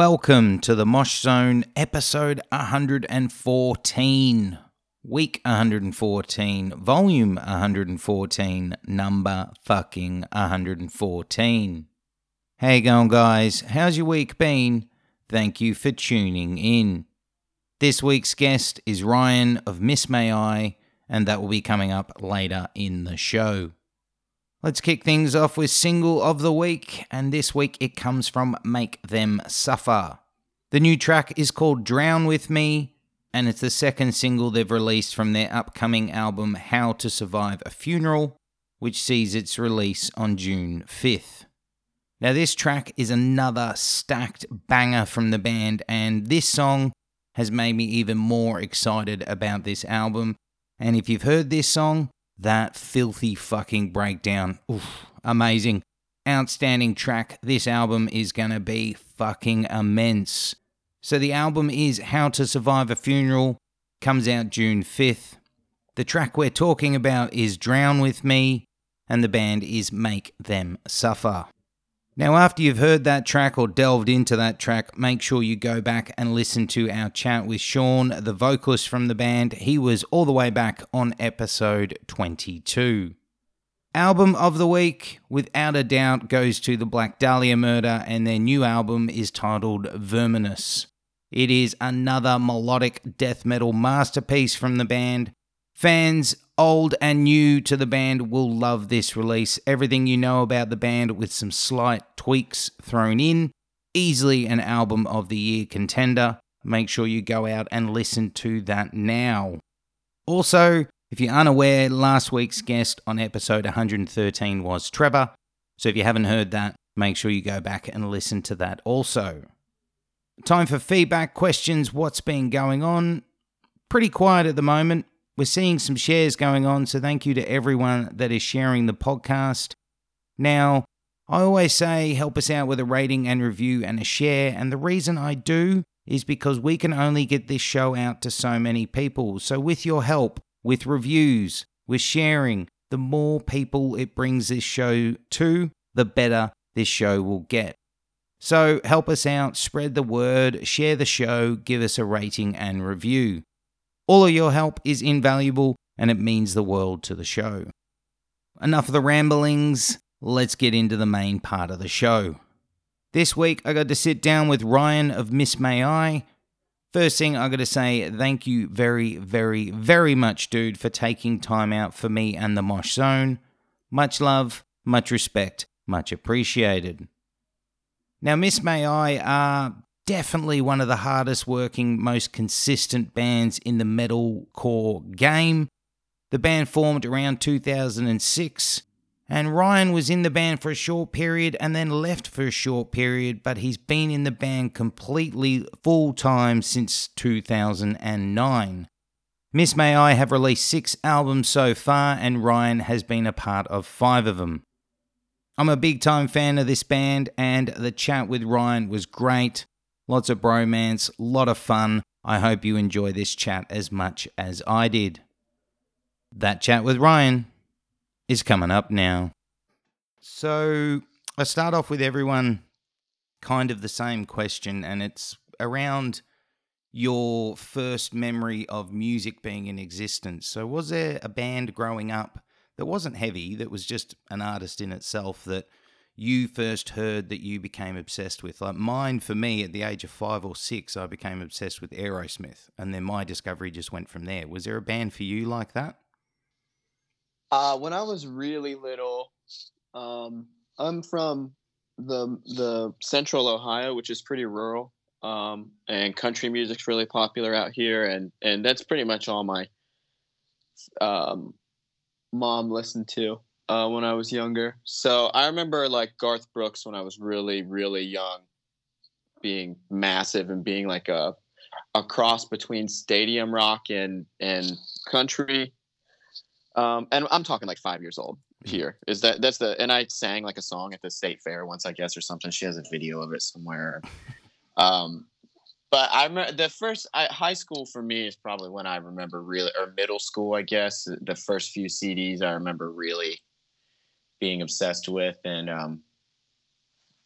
welcome to the Mosh Zone episode 114, week 114, volume 114, number fucking 114. Hey, going, guys? How's your week been? Thank you for tuning in. This week's guest is Ryan of Miss May I, and that will be coming up later in the show. Let's kick things off with single of the week, and this week it comes from Make Them Suffer. The new track is called Drown With Me, and it's the second single they've released from their upcoming album How to Survive a Funeral, which sees its release on June 5th. Now, this track is another stacked banger from the band, and this song has made me even more excited about this album. And if you've heard this song, that filthy fucking breakdown. Oof, amazing. Outstanding track. This album is going to be fucking immense. So, the album is How to Survive a Funeral, comes out June 5th. The track we're talking about is Drown With Me, and the band is Make Them Suffer. Now, after you've heard that track or delved into that track, make sure you go back and listen to our chat with Sean, the vocalist from the band. He was all the way back on episode 22. Album of the week, without a doubt, goes to the Black Dahlia Murder, and their new album is titled Verminous. It is another melodic death metal masterpiece from the band. Fans old and new to the band will love this release. Everything you know about the band with some slight tweaks thrown in. Easily an album of the year contender. Make sure you go out and listen to that now. Also, if you're unaware, last week's guest on episode 113 was Trevor. So if you haven't heard that, make sure you go back and listen to that also. Time for feedback, questions, what's been going on. Pretty quiet at the moment. We're seeing some shares going on, so thank you to everyone that is sharing the podcast. Now, I always say help us out with a rating and review and a share, and the reason I do is because we can only get this show out to so many people. So, with your help, with reviews, with sharing, the more people it brings this show to, the better this show will get. So, help us out, spread the word, share the show, give us a rating and review. All of your help is invaluable and it means the world to the show. Enough of the ramblings, let's get into the main part of the show. This week I got to sit down with Ryan of Miss May I. First thing I got to say, thank you very, very, very much, dude, for taking time out for me and the Mosh Zone. Much love, much respect, much appreciated. Now, Miss May I are definitely one of the hardest working, most consistent bands in the metalcore game. The band formed around 2006, and Ryan was in the band for a short period and then left for a short period, but he's been in the band completely full time since 2009. Miss May I have released six albums so far, and Ryan has been a part of five of them. I'm a big time fan of this band, and the chat with Ryan was great. Lots of bromance, lot of fun. I hope you enjoy this chat as much as I did. That chat with Ryan is coming up now. So, I start off with everyone kind of the same question, and it's around your first memory of music being in existence. So, was there a band growing up that wasn't heavy, that was just an artist in itself that you first heard that you became obsessed with? Like mine, for me, at the age of five or six, I became obsessed with Aerosmith, and then my discovery just went from there. Was there a band for you like that? Uh, when I was really little, um, I'm from the the central Ohio, which is pretty rural, um, and country music's really popular out here, and and that's pretty much all my um, mom listened to uh, when I was younger. So I remember like Garth Brooks when I was really, really young, being massive and being like a a cross between stadium rock and and country. Um, and I'm talking like five years old here. Is that that's the and I sang like a song at the state fair once, I guess, or something. She has a video of it somewhere. Um, but I remember the first I, high school for me is probably when I remember really, or middle school, I guess. The first few CDs I remember really being obsessed with, and um,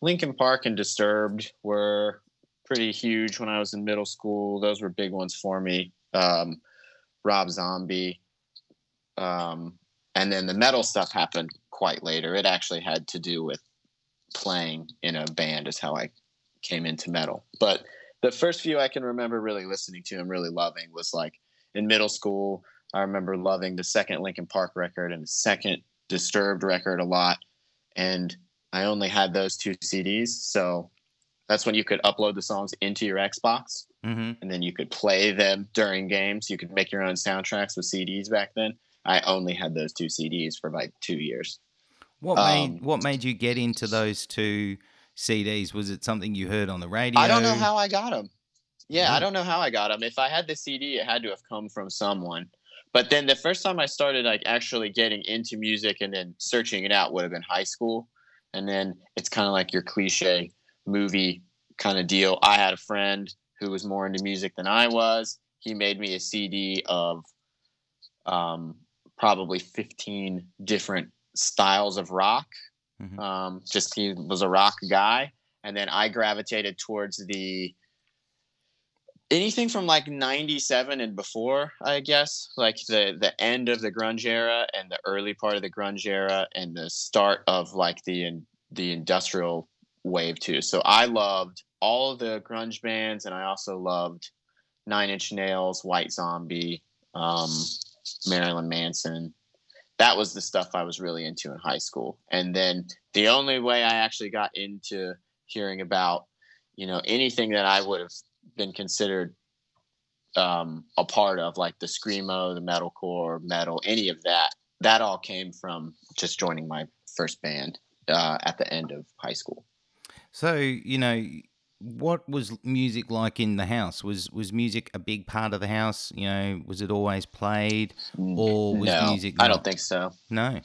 Linkin Park and Disturbed were pretty huge when I was in middle school. Those were big ones for me. Um, Rob Zombie. Um, and then the metal stuff happened quite later. It actually had to do with playing in a band, is how I came into metal. But the first few I can remember really listening to and really loving was like in middle school. I remember loving the second Linkin Park record and the second Disturbed record a lot. And I only had those two CDs. So that's when you could upload the songs into your Xbox Mm-hmm. and then you could play them during games. You could make your own soundtracks with CDs back then. I only had those two CDs for like two years. What Um, made what made you get into those two CDs? Was it something you heard on the radio? I don't know how I got them. Yeah, I don't know how I got them. If I had the CD, it had to have come from someone. But then the first time I started like actually getting into music and then searching it out would have been high school. And then it's kind of like your cliche movie kind of deal. I had a friend who was more into music than I was. He made me a CD of um, probably 15 different styles of rock. Mhm. Um, just he was a rock guy. And then I gravitated towards the anything from like 97 and before i guess like the the end of the grunge era and the early part of the grunge era and the start of like the the industrial wave too. So i loved all of the grunge bands and i also loved nine inch nails white zombie um, marilyn manson. That was the stuff i was really into in high school. And then the only way i actually got into hearing about you know anything that i would have been considered um, a part of, like the screamo, the metalcore, metal, any of that. That all came from just joining my first band uh, at the end of high school. So you know, what was music like in the house? Was was music a big part of the house? You know, was it always played, or was no, music? I don't think so. No.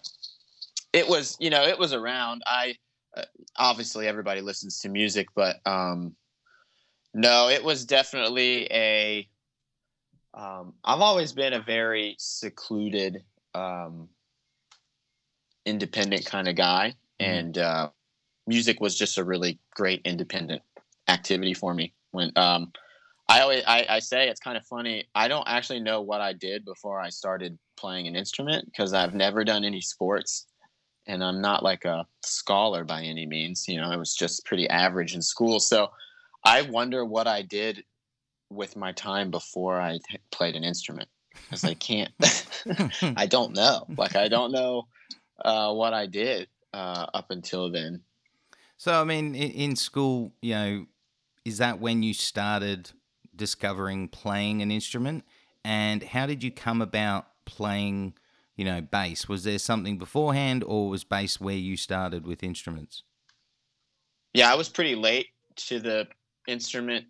It was, you know, it was around. I uh, obviously everybody listens to music, but um, no, it was definitely a. Um, I've always been a very secluded, um, independent kind of guy, Mhm. and uh, music was just a really great independent activity for me. When um, I always I, I say it's kind of funny. I don't actually know what I did before I started playing an instrument because I've never done any sports and I'm not like a scholar by any means. You know, I was just pretty average in school. So I wonder what I did with my time before I t- played an instrument because I can't, I don't know. Like, I don't know uh, what I did uh, up until then. So I mean, in, in school, you know, is that when you started discovering playing an instrument? And how did you come about playing, you know, bass? Was there something beforehand, or was bass where you started with instruments? Yeah, I was pretty late to the instrument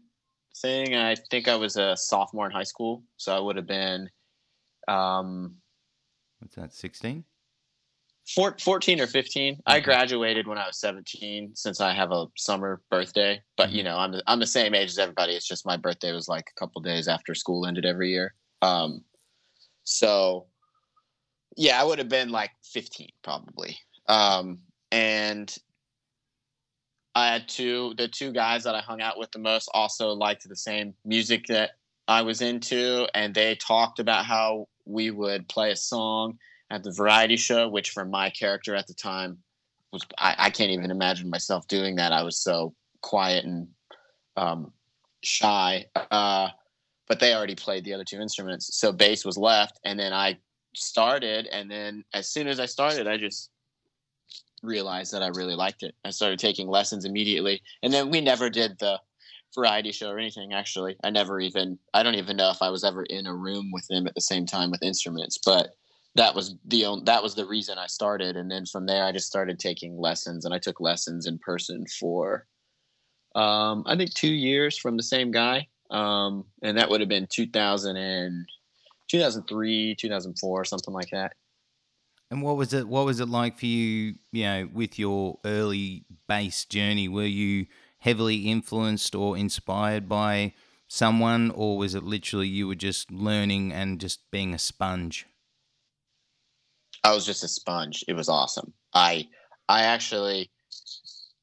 thing. I think I was a sophomore in high school. So I would have been um, What's that? Sixteen. four, 14 or 15 i graduated when i was 17 since i have a summer birthday but you know i'm the, i'm the same age as everybody it's just my birthday was like a couple days after school ended every year um so yeah i would have been like 15 probably um and i had two the two guys that i hung out with the most also liked the same music that i was into and they talked about how we would play a song at the variety show, which for my character at the time was I, I can't even imagine myself doing that. I was so quiet and um, shy. Uh, but they already played the other two instruments, so bass was left, and then I started, and then as soon as I started, I just realized that I really liked it. I started taking lessons immediately, and then we never did the variety show or anything. Actually, I never even I don't even know if I was ever in a room with them at the same time with instruments, but that was the only, that was the reason I started, and then from there I just started taking lessons, and I took lessons in person for um, I think two years from the same guy, um, and that would have been 2000 and 2003, 2004, something like that. And what was it? What was it like for you? You know, with your early bass journey, were you heavily influenced or inspired by someone, or was it literally you were just learning and just being a sponge? I was just a sponge. It was awesome. I I actually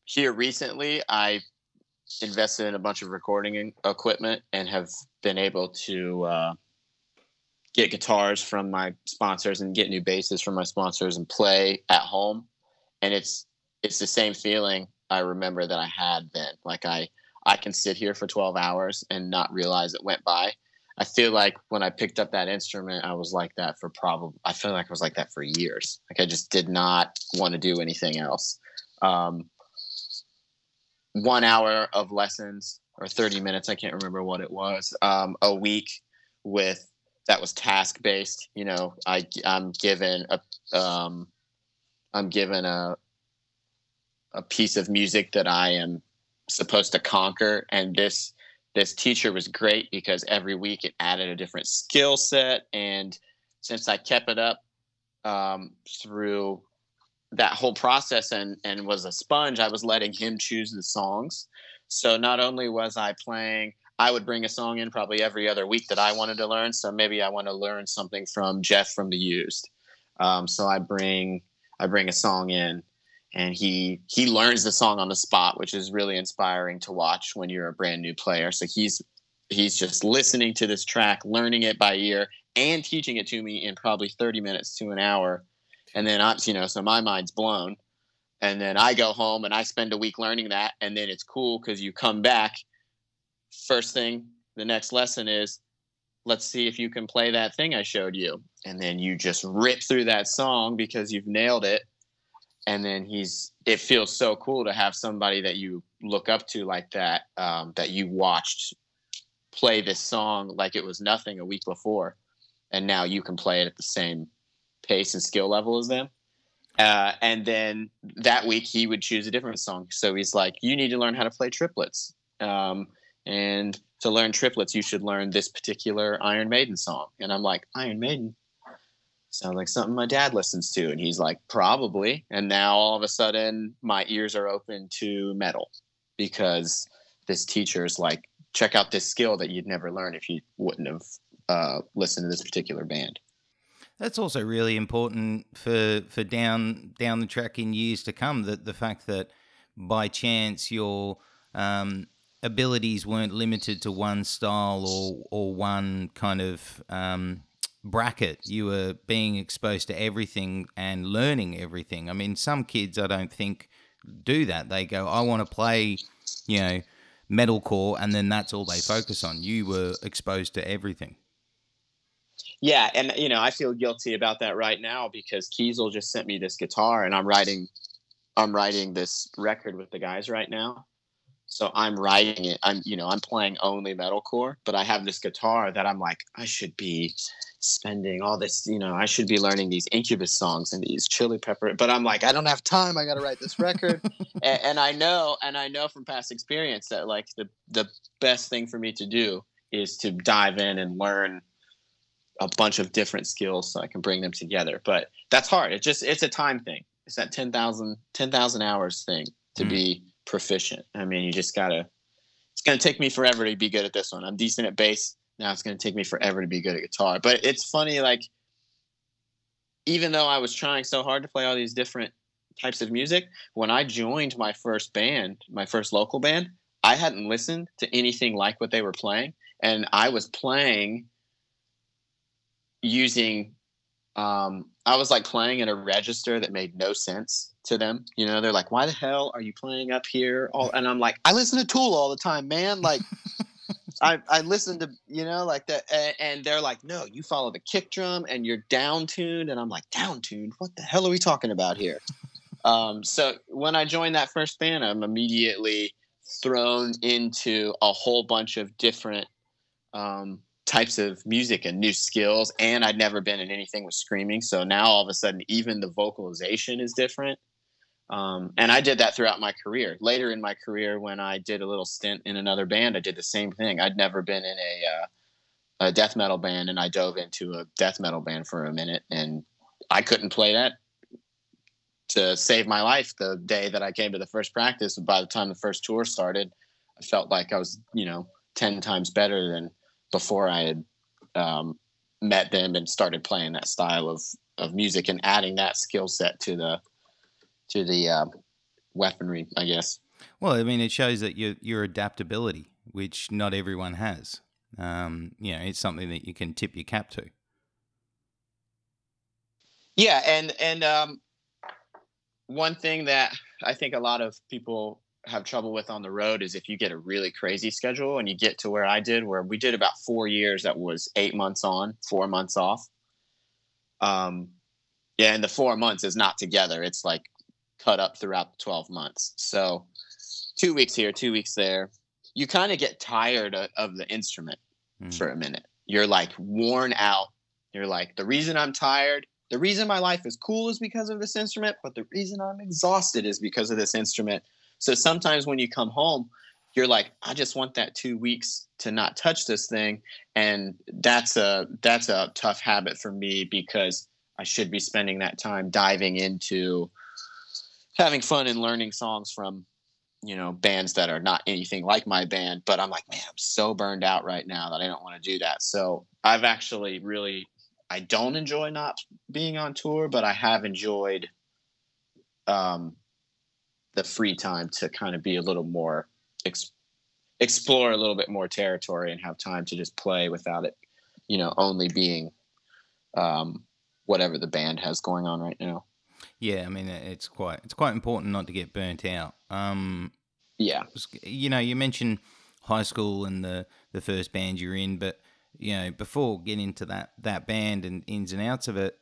here recently I invested in a bunch of recording equipment and have been able to uh, get guitars from my sponsors and get new basses from my sponsors and play at home. And it's it's the same feeling I remember that I had then. Like I I can sit here for 12 hours and not realize it went by. I feel like when I picked up that instrument, I was like that for probably, I feel like I was like that for years. Like I just did not want to do anything else. Um, one hour of lessons or 30 minutes, I can't remember what it was, um, a week with that was task based. You know, I, I'm given a, um, I'm given a, a piece of music that I am supposed to conquer. And this, this teacher was great because every week it added a different skill set. And since I kept it up um, through that whole process and, and was a sponge, I was letting him choose the songs. So not only was I playing, I would bring a song in probably every other week that I wanted to learn. So maybe I want to learn something from Jeff from the Used. Um, so I bring I bring a song in and he he learns the song on the spot which is really inspiring to watch when you're a brand new player so he's he's just listening to this track learning it by ear and teaching it to me in probably 30 minutes to an hour and then i'm you know so my mind's blown and then i go home and i spend a week learning that and then it's cool because you come back first thing the next lesson is let's see if you can play that thing i showed you. And then you just rip through that song because you've nailed it. And then he's it feels so cool to have somebody that you look up to like that um, that you watched play this song like it was nothing a week before. And now you can play it at the same pace and skill level as them. Uh, and then that week he would choose a different song. So he's like you need to learn how to play triplets. Um, and to learn triplets you should learn this particular iron maiden song. And i'm like iron maiden? Sounds like something my dad listens to. And he's like probably. And now all of a sudden my ears are open to metal because this teacher is like check out this skill that you'd never learn if you wouldn't have uh, listened to this particular band. That's also really important for for down down the track in years to come that the fact that by chance your um, abilities weren't limited to one style or or one kind of um, bracket. You were being exposed to everything and learning everything. I mean, some kids I don't think do that. They go, I want to play, you know, metalcore, and then that's all they focus on. You were exposed to everything. Yeah, and you know, I feel guilty about that right now because Kiesel just sent me this guitar, and I'm writing, I'm writing this record with the guys right now. So I'm writing it. I'm, you know, I'm playing only metalcore, but I have this guitar that I'm like, I should be spending all this, you know, I should be learning these Incubus songs and these Chili Pepper, but I'm like, I don't have time. I got to write this record, and, and, I know, and I know from past experience that like the the best thing for me to do is to dive in and learn a bunch of different skills so I can bring them together. But that's hard. It just it's a time thing. It's that 10,000 10, hours thing to mm. be proficient. I mean, you just gotta. It's gonna take me forever to be good at this one. I'm decent at bass now it's to take me forever to be good at guitar. But it's funny, like, even though I was trying so hard to play all these different types of music, when I joined my first band, my first local band, I hadn't listened to anything like what they were playing. And I was playing using, um, I was like playing in a register that made no sense to them. You know, they're like, why the hell are you playing up here? All, and I'm like, I listen to Tool all the time, man. Like, I I listened to you know like that, and they're like, no, you follow the kick drum and you're down tuned, and I'm like, down tuned? What the hell are we talking about here? um, so when I joined that first band, I'm immediately thrown into a whole bunch of different um, types of music and new skills, and I'd never been in anything with screaming, so now all of a sudden, even the vocalization is different. Um, and I did that throughout my career. Later in my career, when I did a little stint in another band, I did the same thing. I'd never been in a, uh, a death metal band, and I dove into a death metal band for a minute, and I couldn't play that to save my life the day that I came to the first practice. By the time the first tour started, I felt like I was, you know, 10 times better than before I had um, met them and started playing that style of, of music and adding that skill set to the to the uh, weaponry, I guess. Well, I mean, it shows that your your adaptability, which not everyone has. Um, you know, it's something that you can tip your cap to. Yeah, and and um, one thing that I think a lot of people have trouble with on the road is if you get a really crazy schedule and you get to where I did, where we did about four years that was eight months on, four months off. Um, yeah, and the four months is not together; it's like cut up throughout the twelve months. So, two weeks here, two weeks there. You kind of get tired of, of the instrument mm. for a minute. You're like worn out. You're like, the reason I'm tired the reason my life is cool is because of this instrument, but the reason I'm exhausted is because of this instrument. So sometimes when you come home, you're like, I just want that two weeks to not touch this thing, and that's a that's a tough habit for me because I should be spending that time diving into having fun and learning songs from you know bands that are not anything like my band but i'm like man i'm so burned out right now that i don't want to do that so i've actually really I don't enjoy not being on tour, but I have enjoyed um, the free time to kind of be a little more ex- explore a little bit more territory and have time to just play without it, you know, only being um, whatever the band has going on right now. Yeah, I mean it's quite it's quite important not to get burnt out. Um, yeah, you know, you mentioned high school and the the first band you're in, but you know, before getting into that that band and ins and outs of it,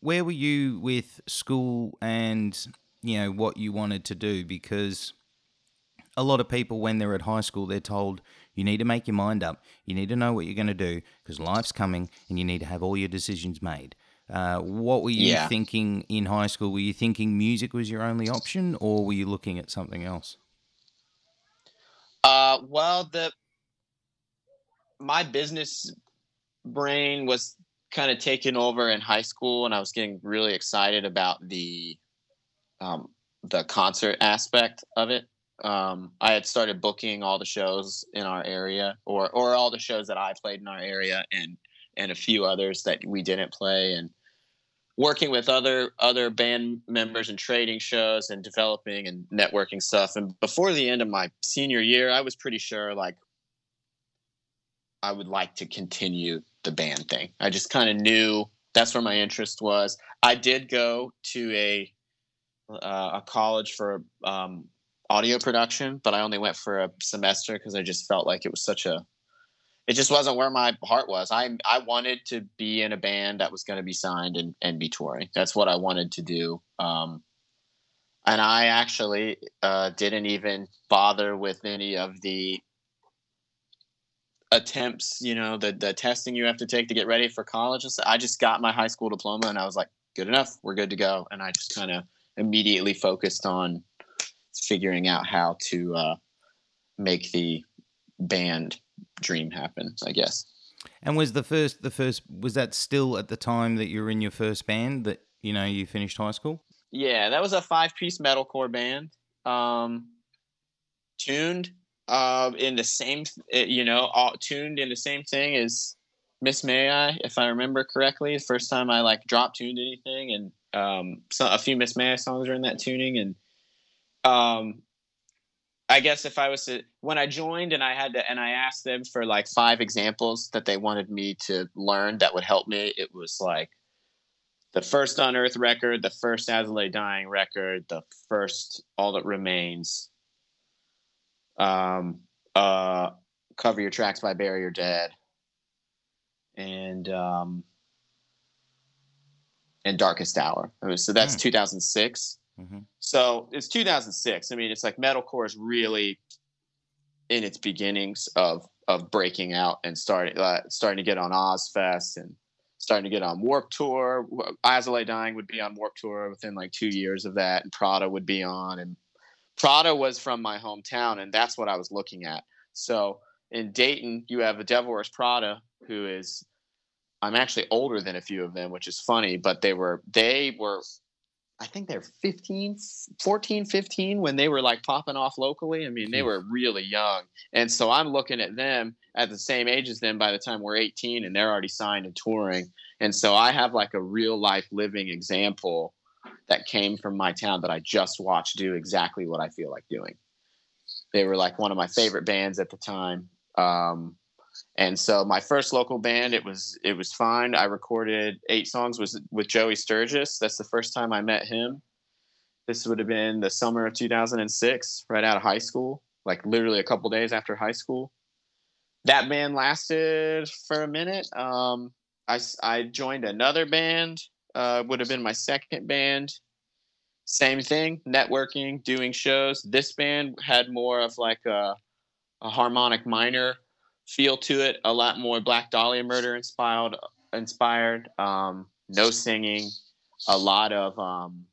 where were you with school and you know what you wanted to do? Because a lot of people, when they're at high school, they're told you need to make your mind up, you need to know what you're going to do because life's coming, and you need to have all your decisions made. Uh, what were you yeah. thinking in high school? Were you thinking music was your only option, or were you looking at something else? Uh, well, the my business brain was kind of taken over in high school, and I was getting really excited about the um, the concert aspect of it. Um, I had started booking all the shows in our area, or or all the shows that I played in our area, and and a few others that we didn't play, and working with other other band members and trading shows and developing and networking stuff. And before the end of my senior year, I was pretty sure like I would like to continue the band thing. I just kind of knew that's where my interest was. I did go to a uh, a college for um, audio production, but I only went for a semester because I just felt like it was such a it just wasn't where my heart was. I I wanted to be in a band that was going to be signed and, and be touring. That's what I wanted to do. Um, and I actually uh, didn't even bother with any of the attempts, you know, the the testing you have to take to get ready for college. I just got my high school diploma and I was like, good enough, we're good to go. And I just kind of immediately focused on figuring out how to uh, make the band dream happen, I guess. And was the first the first was that still at the time that you were in your first band that you know you finished high school? Yeah, that was a five piece metalcore band. Um, tuned uh, in the same, eh, you know, all tuned in the same thing as Miss May I, if I remember correctly. The first time I like drop tuned anything, and um, so a few Miss May I songs are in that tuning, and um, I guess if I was to when I joined and I had to and I asked them for like five examples that they wanted me to learn that would help me, it was like the first Unearth record, the first Lay Dying record, the first All That Remains, um, uh, Cover Your Tracks by Bury Your Dead, and um, and Darkest Hour. So that's mm. 2006. Mm-hmm. So it's 2006. I mean, it's like metalcore is really in its beginnings of of breaking out and starting uh, starting to get on Ozzfest and starting to get on Warped Tour. Lay Dying would be on Warped Tour within like two years of that, and Prada would be on, and Prada was from my hometown, and that's what I was looking at. So in Dayton, you have a Devil Wears Prada, who is I'm actually older than a few of them, which is funny, but they were they were I think they're 15, 14, 15 when they were like popping off locally. I mean, they hmm. were really young. And so I'm looking at them at the same age as them by the time we're 18 and they're already signed and touring. And so I have like a real life living example that came from my town that I just watched do exactly what I feel like doing. they were like one of my favorite bands at the time. Um, and so my first local band, it was it was fine. I recorded eight songs was with Joey Sturgis. That's the first time I met him. This would have been the summer of 2006, right out of high school, like literally a couple days after high school. That band lasted for a minute. Um, I, I joined another band, uh, would have been my second band. Same thing, networking, doing shows. This band had more of like a, a harmonic minor feel to it, a lot more Black Dahlia Murder inspired. Inspired, um, no singing, a lot of um,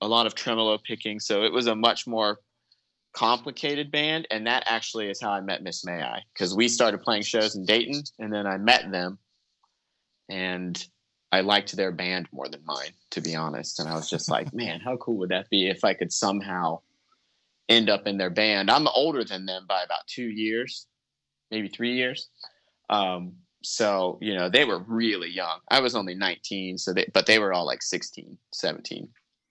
a lot of tremolo picking. So it was a much more complicated band, and that actually is how I met Miss May I because we started playing shows in Dayton, and then I met them, and I liked their band more than mine, to be honest. And I was just like, man, how cool would that be if I could somehow end up in their band? I'm older than them by about two years, maybe three years. Um, so you know they were really young. I was only 19 so they but they were all like 16 17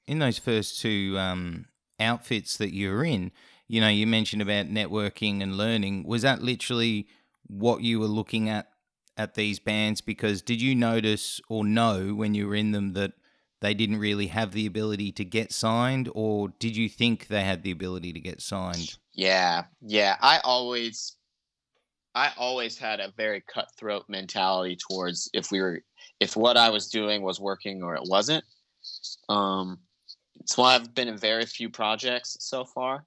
in those first two um, outfits that you were in you know you mentioned about networking and learning. Was that literally what you were looking at at these bands? Because did you notice or know when you were in them that they didn't really have the ability to get signed? Or did you think they had the ability to get signed? Yeah yeah. I always I always had a very cutthroat mentality towards if we were if what I was doing was working or it wasn't. Um, so I've been in very few projects so far.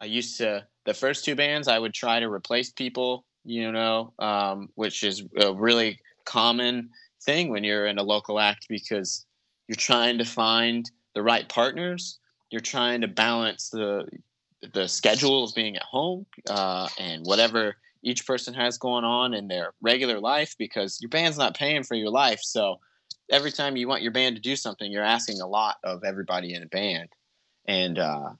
I used to the first two bands I would try to replace people, you know, um, which is a really common thing when you're in a local act because you're trying to find the right partners. You're trying to balance the the schedule of being at home uh, and whatever each person has going on in their regular life because your band's not paying for your life. So every time you want your band to do something, you're asking a lot of everybody in a band. And uh,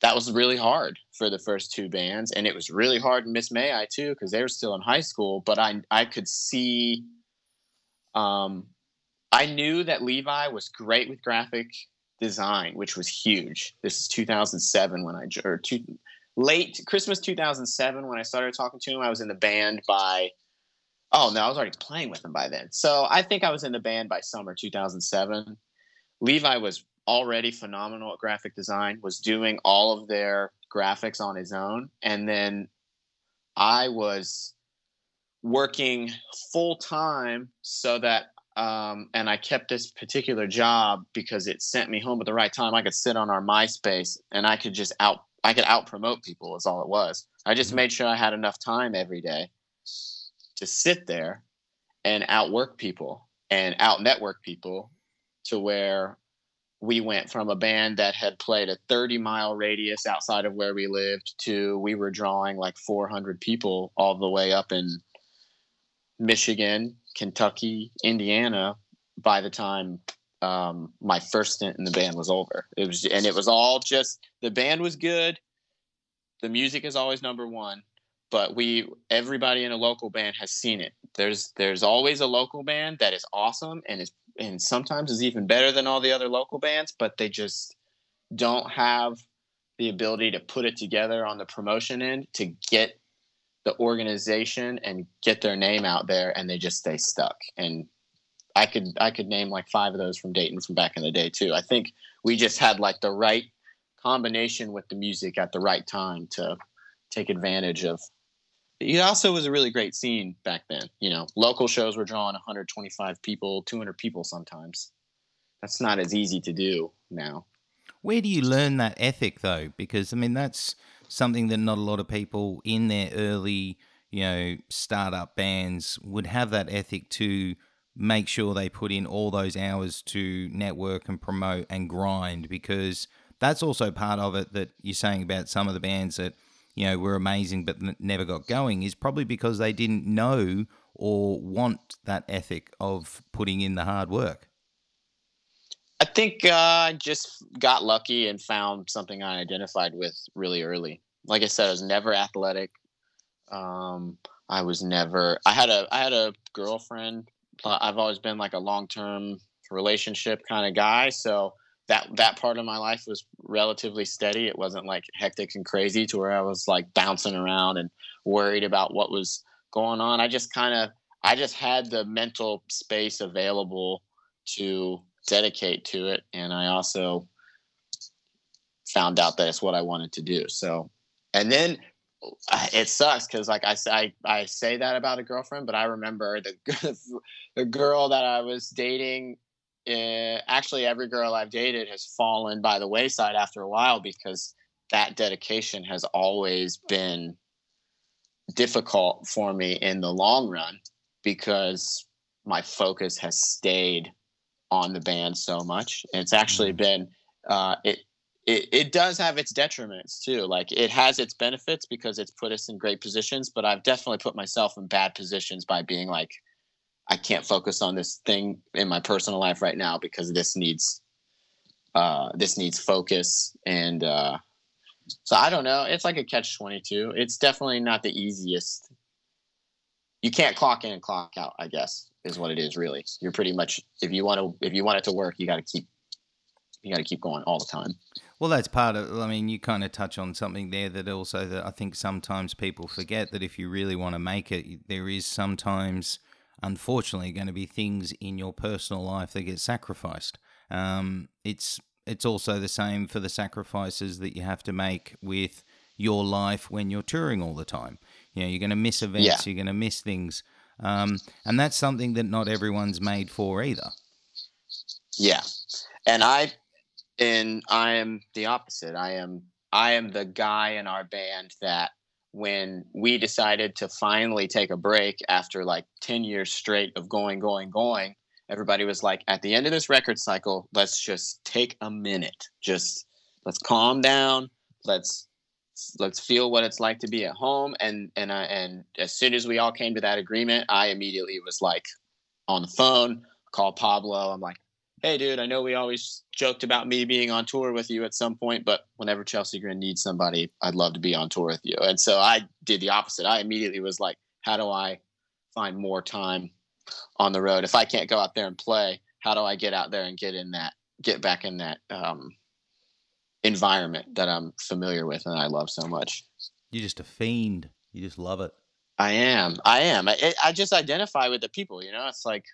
that was really hard for the first two bands. And it was really hard in Miss May I too, because they were still in high school. But I, I could see, um, I knew that Levi was great with graphic design, which was huge. This is 2007 when I, or two, late Christmas 2007 when I started talking to him. I was in the band by oh no, I was already playing with him by then. So I think I was in the band by summer 2007. Levi was already phenomenal at graphic design, was doing all of their graphics on his own, and then I was working full time so that um, and I kept this particular job because it sent me home at the right time. I could sit on our MySpace and I could just out I could out promote people is all it was. I just mm-hmm. made sure I had enough time every day to sit there and outwork people and out network people to where we went from a band that had played a 30 mile radius outside of where we lived to we were drawing like 400 people all the way up in Michigan, Kentucky, Indiana by the time um, my first stint in the band was over. It was, and it was all just the band was good. The music is always number one, but we everybody in a local band has seen it. There's there's always a local band that is awesome and is and sometimes is even better than all the other local bands, but they just don't have the ability to put it together on the promotion end to get the organization and get their name out there and they just stay stuck and I could I could name like five of those from Dayton from back in the day too. I think we just had like the right combination with the music at the right time to take advantage of. It also was a really great scene back then. You know, local shows were drawing 125 people, 200 people sometimes. That's not as easy to do now. Where do you learn that ethic though? Because I mean, that's something that not a lot of people in their early, you know, startup bands would have that ethic to make sure they put in all those hours to network and promote and grind because that's also part of it that you're saying about some of the bands that you know were amazing but never got going is probably because they didn't know or want that ethic of putting in the hard work. I think uh, i just got lucky and found something i identified with really early. Like i said i was never athletic. Um, i was never i had a i had a girlfriend I've always been like a long term relationship kind of guy. So that that part of my life was relatively steady. It wasn't like hectic and crazy to where I was like bouncing around and worried about what was going on. I just kind of I just had the mental space available to dedicate to it and I also found out that it's what I wanted to do. So and then it sucks because like I, I I say that about a girlfriend, but I remember the the girl that I was dating. Uh, actually, every girl I've dated has fallen by the wayside after a while because that dedication has always been difficult for me in the long run because my focus has stayed on the band so much. And it's actually mm-hmm. been uh, it it, it does have its detriments too. Like it has its benefits because it's put us in great positions, but I've definitely put myself in bad positions by being like, I can't focus on this thing in my personal life right now because this needs uh, this needs focus and uh, so I don't know. It's like a catch twenty two. It's definitely not the easiest. You can't clock in and clock out. I guess is what it is. Really, you're pretty much if you want to if you want it to work, you got to keep you got to keep going all the time. Well, that's part of. I mean, you kind of touch on something there that also that I think sometimes people forget that if you really want to make it, there is sometimes, unfortunately, going to be things in your personal life that get sacrificed. Um, it's it's also the same for the sacrifices that you have to make with your life when you're touring all the time. You know, you're going to miss events, yeah. you're going to miss things, um, and that's something that not everyone's made for either. Yeah, and I and I am the opposite. I am I am the guy in our band that when we decided to finally take a break after like 10 years straight of going going going everybody was like at the end of this record cycle let's just take a minute. Just let's calm down. Let's let's feel what it's like to be at home. And and I, and as soon as we all came to that agreement i immediately was like on the phone call pablo. I'm like hey, dude, I know we always joked about me being on tour with you at some point, but whenever Chelsea Grin needs somebody, I'd love to be on tour with you. And so I did the opposite. I immediately was like, how do I find more time on the road? If I can't go out there and play, how do I get out there and get in that, get back in that um, environment that I'm familiar with and I love so much? You're just a fiend. You just love it. I am. I am. I, I just identify with the people, you know, it's like,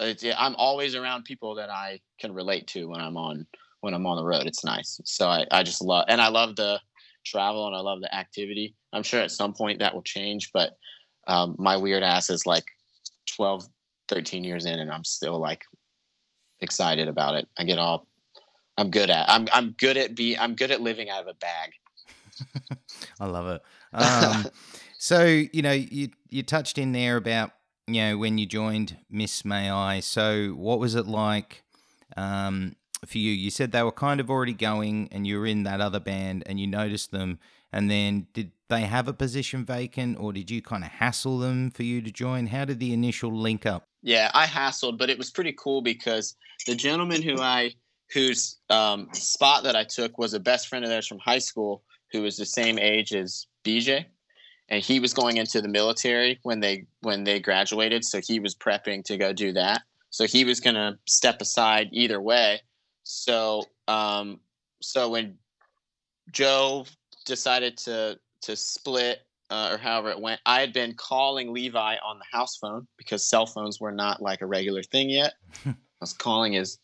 I'm always around people that I can relate to when I'm on when I'm on the road. It's nice. So I, I just love and I love the travel and I love the activity. I'm sure at some point that will change, but um, my weird ass is like 12, 13 years in and I'm still like excited about it. I get all I'm good at I'm I'm good at be I'm good at living out of a bag. I love it. Um, so you know you you touched in there about you know, when you joined Miss May I. So, what was it like um, for you? You said they were kind of already going, and you were in that other band, and you noticed them. And then, did they have a position vacant, or did you kind of hassle them for you to join? How did the initial link up? Yeah, I hassled, but it was pretty cool because the gentleman who I whose um, spot that I took was a best friend of theirs from high school, who was the same age as BJ and he was going into the military when they when they graduated so he was prepping to go do that. So he was going to step aside either way. So um so when joe decided to to split uh, or however it went i had been calling levi on the house phone because cell phones were not like a regular thing yet. I was calling his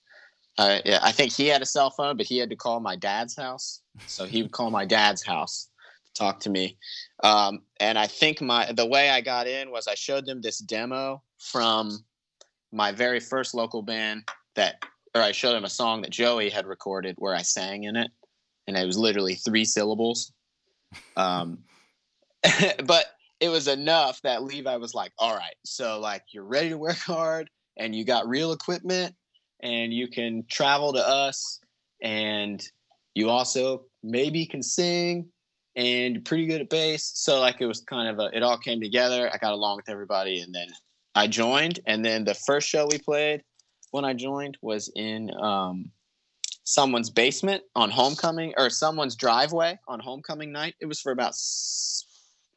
uh, yeah, I think he had a cell phone, but he had to call my dad's house. So he would call my dad's house talk to me. Um, and I think my the way I got in was I showed them this demo from my very first local band that, or I showed them a song that Joey had recorded where I sang in it, and it was literally three syllables. Um, but it was enough that Levi was like, "All right, so like you're ready to work hard, and you got real equipment, and you can travel to us, and you also maybe can sing." And pretty good at bass. So like it was kind of a, it all came together. I got along with everybody, and then I joined. And then the first show we played when I joined was in um, someone's basement on homecoming or someone's driveway on homecoming night. It was for about s-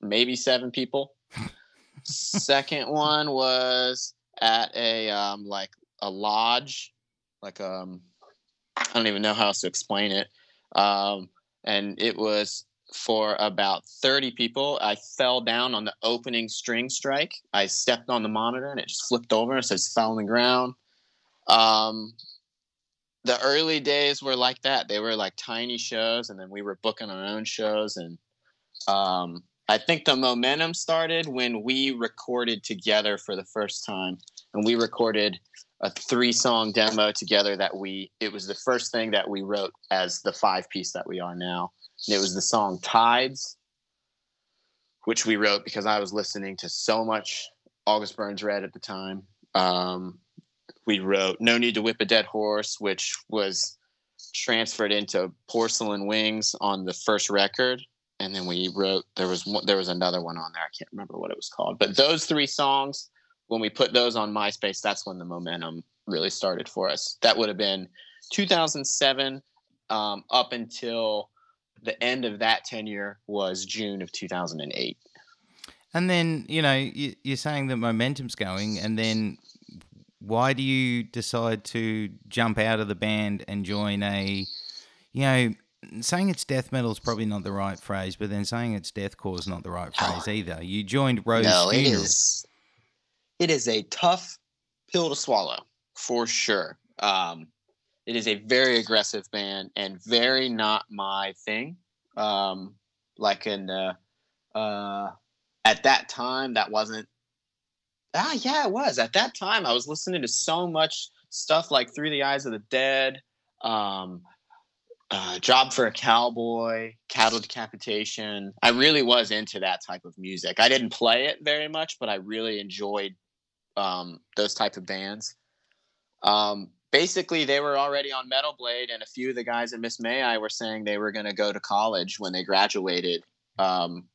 maybe seven people. Second one was at a um, like a lodge, like um I don't even know how else to explain it. Um, and it was for about 30 people. I fell down on the opening string strike. I stepped on the monitor and it just flipped over and says fell on the ground. Um, the early days were like that. They were like tiny shows, and then we were booking our own shows. And um, I think the momentum started when we recorded together for the first time, and we recorded a three-song demo together. That we it was the first thing that we wrote as the five piece that we are now. It was the song Tides, which we wrote because I was listening to so much August Burns Red at the time. Um, we wrote No Need to Whip a Dead Horse, which was transferred into Porcelain Wings on the first record. And then we wrote there was one, there was another one on there. I can't remember what it was called. But those three songs, when we put those on MySpace, that's when the momentum really started for us. That would have been 2007 um, up until the end of that tenure was June of 2008. And then, you know, you, are saying that momentum's going, and then why do you decide to jump out of the band and join a, you know, saying it's death metal is probably not the right phrase, but then saying it's deathcore is not the right phrase either. You joined Rose no, Funeral. It is, it is a tough pill to swallow for sure. Um, it is a very aggressive band and very not my thing. Um, like in uh, uh, at that time, that wasn't. Ah, yeah, it was. At that time, I was listening to so much stuff like Through the Eyes of the Dead, um, uh, Job for a Cowboy, Cattle Decapitation. I really was into that type of music. I didn't play it very much, but I really enjoyed um, those type of bands. Um, basically they were already on Metal Blade, and a few of the guys in Miss May I were saying they were going to go to college when they graduated, um,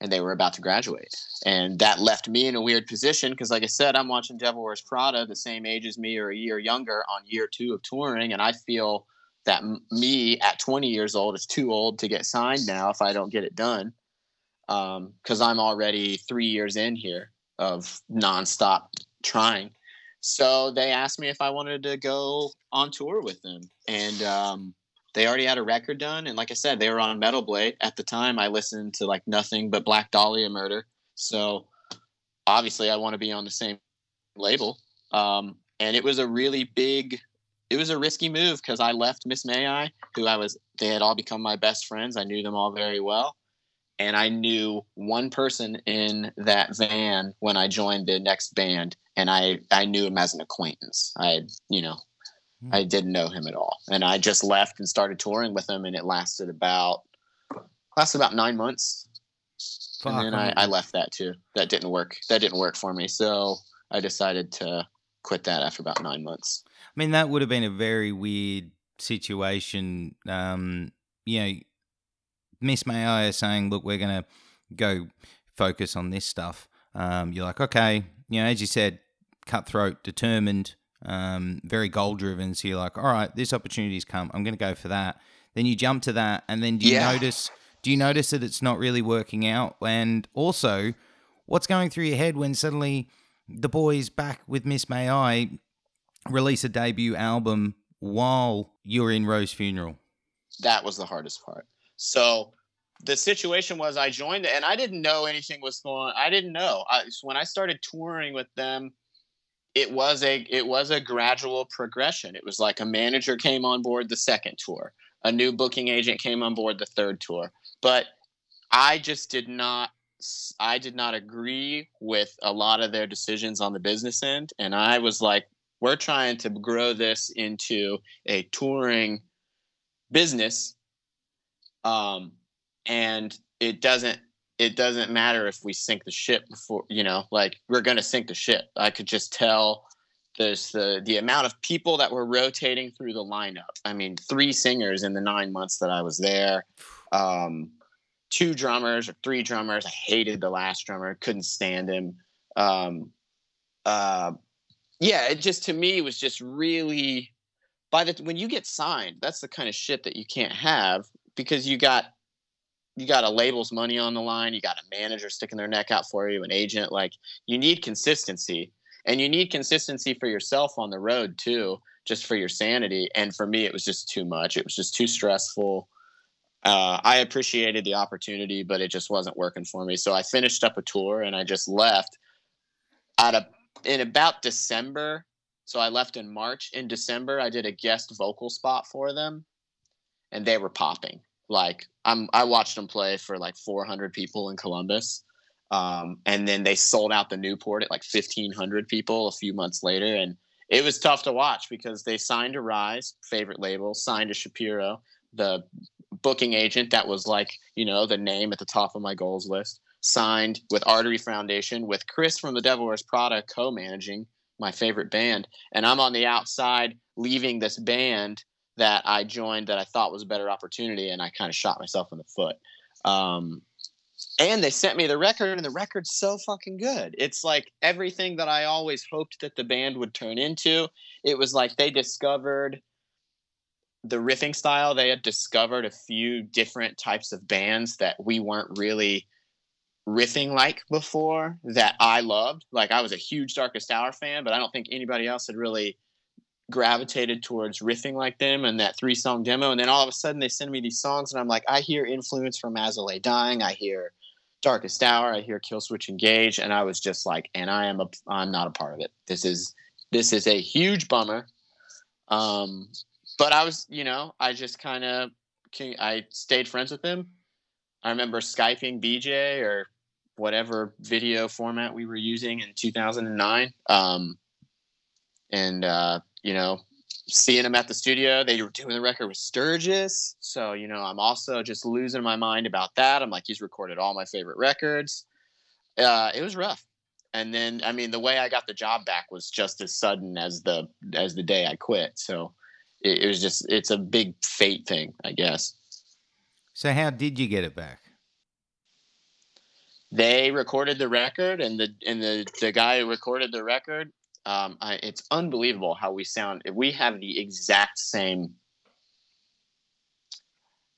and they were about to graduate, and that left me in a weird position because, like I said, I'm watching Devil Wears Prada, the same age as me or a year younger, on year two of touring, and I feel that me at 20 years old is too old to get signed now if I don't get it done, because um, I'm already three years in here of nonstop trying so they asked me if I wanted to go on tour with them, and um, they already had a record done. And like I said, they were on Metal Blade at the time. I listened to like nothing but Black Dahlia Murder, so obviously I want to be on the same label. Um, and it was a really big, it was a risky move because I left Miss May I, who I was. They had all become my best friends. I knew them all very well and I knew one person in that van when I joined the next band, and I I knew him as an acquaintance. I you know mm-hmm. I didn't know him at all, and I just left and started touring with him, and it lasted about lasted about nine months, Fuck, and then I, I left that too. That didn't work. That didn't work for me, so I decided to quit that after about nine months. I mean, that would have been a very weird situation. Um, you know Miss May I is saying, look, we're going to go focus on this stuff. Um, you're like, okay, you know, as you said, cutthroat, determined, um, very goal driven. So you're like, all right, this opportunity's come. I'm going to go for that. Then you jump to that, and then do you yeah. notice? Do you notice that it's not really working out? And also, what's going through your head when suddenly the boys back with Miss May I release a debut album while you're in Rose Funeral? That was the hardest part. So the situation was I joined and I didn't know anything was going I didn't know. I, when I started touring with them, it was a it was a gradual progression. It was like a manager came on board the second tour, a new booking agent came on board the third tour. But I just did not I did not agree with a lot of their decisions on the business end and I was like we're trying to grow this into a touring business um, and it doesn't it doesn't matter if we sink the ship before you know like we're going to sink the ship. I could just tell there's the the amount of people that were rotating through the lineup. I mean three singers in the nine months that i was there. Um, two drummers or three drummers. I hated the last drummer. Couldn't stand him. Um, uh, yeah it just to me was just really by the when you get signed that's the kind of shit that you can't have because you got you got a label's money on the line, you got a manager sticking their neck out for you, an agent. Like you need consistency, and you need consistency for yourself on the road too, just for your sanity. And for me, it was just too much. It was just too stressful. Uh, I appreciated the opportunity, but it just wasn't working for me. So I finished up a tour and I just left. At a in about December, so I left in March. In December, I did a guest vocal spot for them, and they were popping. Like I'm, I watched them play for like 400 people in Columbus, um, and then they sold out the Newport at like 1,500 people a few months later, and it was tough to watch because they signed to Rise, favorite label, signed to Shapiro, the booking agent that was like you know the name at the top of my goals list, signed with Artery Foundation with Chris from the Devil Wears Prada co-managing my favorite band, and I'm on the outside leaving this band that I joined that I thought was a better opportunity, and I kind of shot myself in the foot. Um, and they sent me the record, and the record's so fucking good. It's like everything that I always hoped that the band would turn into. It was like they discovered the riffing style. They had discovered a few different types of bands that we weren't really riffing like before that I loved. Like I was a huge Darkest Hour fan, but I don't think anybody else had really gravitated towards riffing like them and that three song demo. And then all of a sudden they send me these songs and I'm like, I hear influence from Lay Dying. I hear Darkest Hour. I hear Killswitch Engage. And I was just like, and I am a, I'm not a part of it. This is, this is a huge bummer. Um, but I was, you know, I just kind of, I stayed friends with him. I remember Skyping BJ or whatever video format we were using in 2009. Um, and uh, you know, seeing him at the studio, they were doing the record with Sturgis. So, you know, I'm also just losing my mind about that. I'm like, he's recorded all my favorite records. Uh, it was rough. And then, I mean, the way I got the job back was just as sudden as the as the day I quit. So it, it was just it's a big fate thing, I guess. So how did you get it back? They recorded the record, and the and the the guy who recorded the record um, I, it's unbelievable how we sound. We have the exact same.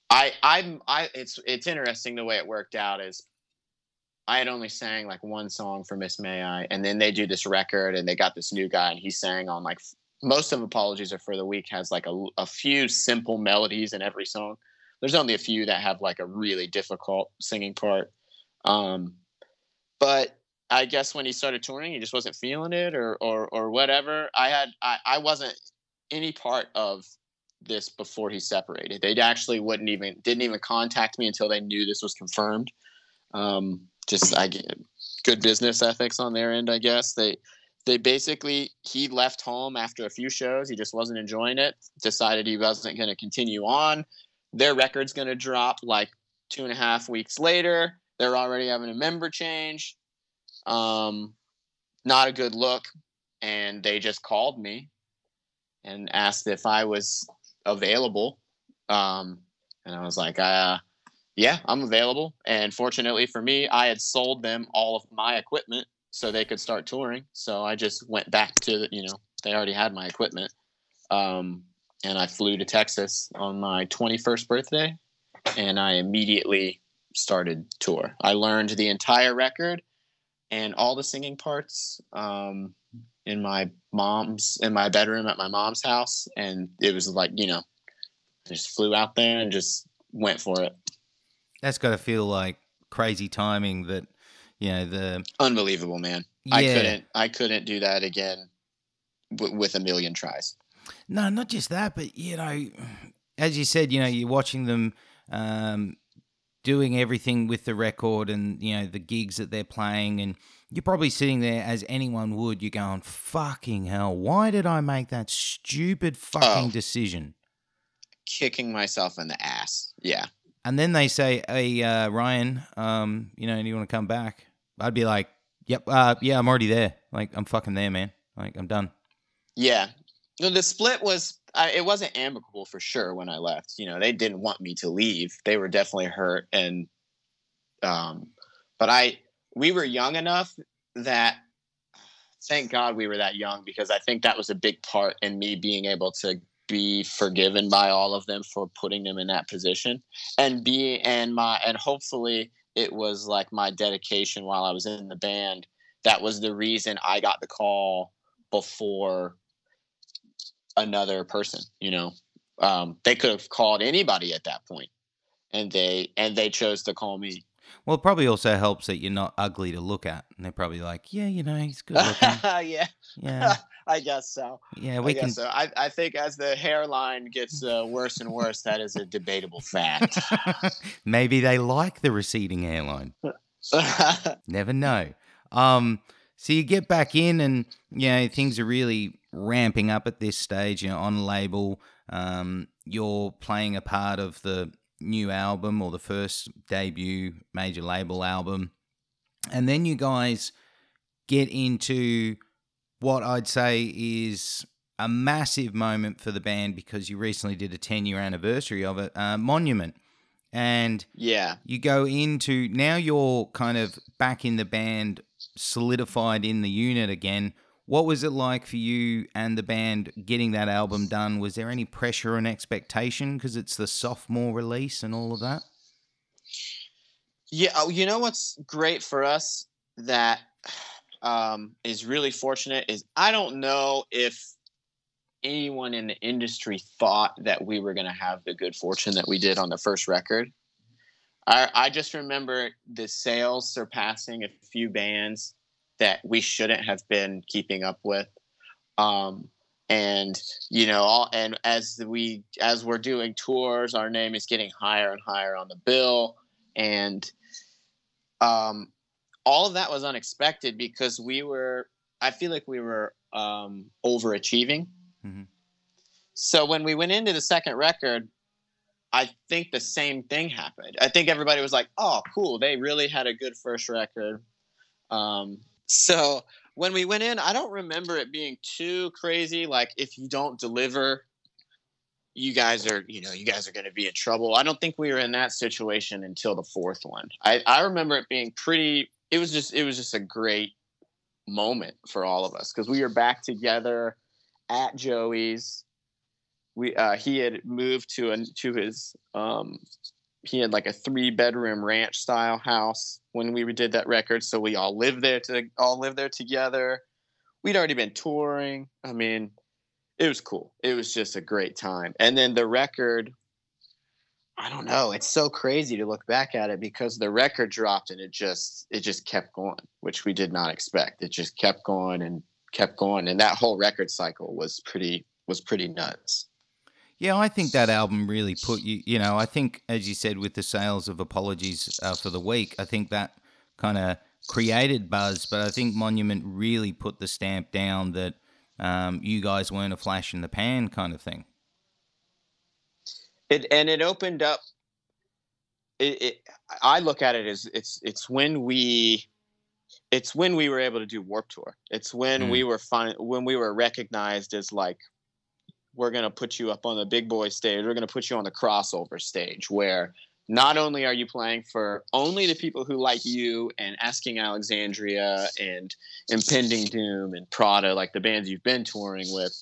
I I'm I it's it's interesting the way it worked out is I had only sang like one song for Miss May I, and then they do this record and they got this new guy and he sang on like most of Apologies are for the Weak has like a, a few simple melodies in every song. There's only a few that have like a really difficult singing part. Um, but I guess when he started touring, he just wasn't feeling it or or or whatever. I had I, I wasn't any part of this before he separated. They actually wouldn't even didn't even contact me until they knew this was confirmed. Um, just I get good business ethics on their end, I guess. They they basically he left home after a few shows. He just wasn't enjoying it. Decided he wasn't going to continue on. Their record's going to drop like two and a half weeks later. They're already having a member change um, not a good look. And they just called me and asked if I was available. Um, and I was like, uh, yeah, I'm available. And fortunately for me, I had sold them all of my equipment so they could start touring. So I just went back to, you know, they already had my equipment. Um, and I flew to Texas on my 21st birthday and I immediately started tour. I learned the entire record and all the singing parts um, in my mom's in my bedroom at my mom's house, and it was like you know, just flew out there and just went for it. That's got to feel like crazy timing. That you know the unbelievable man. Yeah. I couldn't I couldn't do that again w- with a million tries. No, not just that, but you know, as you said, you know, you're watching them um, doing everything with the record and you know the gigs that they're playing and you're probably sitting there as anyone would you're going fucking hell why did i make that stupid fucking oh, decision? Kicking myself in the ass yeah. And then they say hey uh, ryan um you know do you want to come back? I'd be like yep uh, yeah i'm already there. Like i'm fucking there man. Like i'm done. Yeah the split was I, it wasn't amicable for sure when I left. You know, they didn't want me to leave. They were definitely hurt, and um, but I we were young enough that thank God we were that young because I think that was a big part in me being able to be forgiven by all of them for putting them in that position and be and my and hopefully it was like my dedication while I was in the band that was the reason I got the call before another person. You know, um, they could have called anybody at that point, and they and they chose to call me. Well, it probably also helps that you're not ugly to look at, and they're probably like, "Yeah, you know, he's good looking." yeah, yeah, I guess so. yeah, I we guess can. so. I, I think as the hairline gets uh, worse and worse, that is a debatable fact. Maybe they like the receding hairline. Never know. Um, so you get back in, and you know things are really ramping up at this stage. You know, on label, um, you're playing a part of the new album or the first debut major label album, and then you guys get into what I'd say is a massive moment for the band because you recently did a 10 year anniversary of it, uh, Monument. And yeah. you go into now you're kind of back in the band, solidified in the unit again. What was it like for you and the band getting that album done? Was there any pressure and expectation because it's the sophomore release and all of that? Yeah, you know what's great for us that um, is really fortunate is I don't know if anyone in the industry thought that we were going to have the good fortune that we did on the first record. I, I just remember the sales surpassing a few bands that we shouldn't have been keeping up with. Um, and you know, all, and as we as we're doing tours, our name is getting higher and higher on the bill, and um, all of that was unexpected because we were. I feel like we were um, overachieving. Mhm. So when we went into the second record, I think the same thing happened. I think everybody was like, "Oh, cool! They really had a good first record." Um, so when we went in, I don't remember it being too crazy. Like if you don't deliver, you guys are, you know, you guys are going to be in trouble. I don't think we were in that situation until the fourth one. I, I remember it being pretty. It was just, it was just a great moment for all of us because we were back together at Joey's. We uh, he had moved to a to his um, he had like a three bedroom ranch style house when we did that record so we all lived there to all lived there together. We'd already been touring. I mean it was cool. It was just a great time. And then the record i don't know it's so crazy to look back at it because the record dropped and it just it just kept going which we did not expect. It just kept going and kept going. And that whole record cycle was pretty was pretty nuts Yeah, I think that album really put you, you know, I think, as you said, with the sales of Apologies uh, for the Weak, I think that kind of created buzz, but I think Monument really put the stamp down that um, you guys weren't a flash in the pan kind of thing. it and it opened up it, it i look at it as it's it's when we it's when we were able to do Warped Tour it's when Mm. we were fine when we were recognized as like we're going to put you up on the big boy stage. We're going to put you on the crossover stage where not only are you playing for only the people who like you and asking alexandria and impending doom and prada like the bands you've been touring with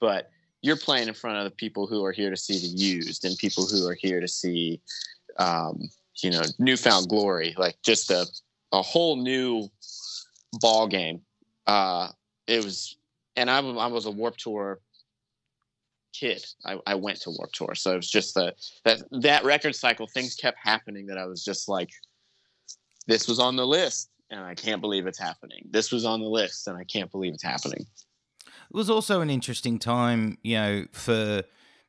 but you're playing in front of the people who are here to see the used and people who are here to see um, you know newfound glory like just a, a whole new ball game uh, it was and I, I was a Warped Tour kid I, I went to Warped Tour. So it was just the that that record cycle things kept happening that i was just like this was on the list and i can't believe it's happening. This was on the list and i can't believe it's happening. It was also an interesting time, you know, for,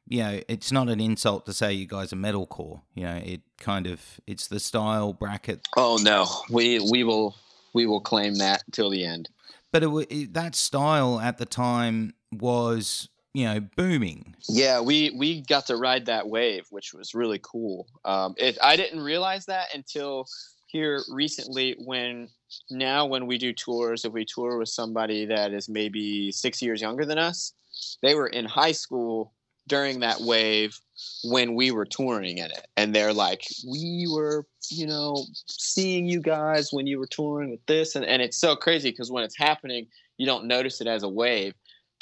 you know, it's not an insult to say you guys are metalcore. You know, it kind of, it's the style bracket. Oh no. We we will we will claim that till the end. But it, that style at the time was you know booming Yeah, we we got to ride that wave, which was really cool. Um, it, I didn't realize that until here recently. When now when we do tours, if we tour with somebody that is maybe six years younger than us, they were in high school during that wave when we were touring in it, and they're like, "We were, you know, seeing you guys when you were touring with this," and and it's so crazy because when it's happening, you don't notice it as a wave.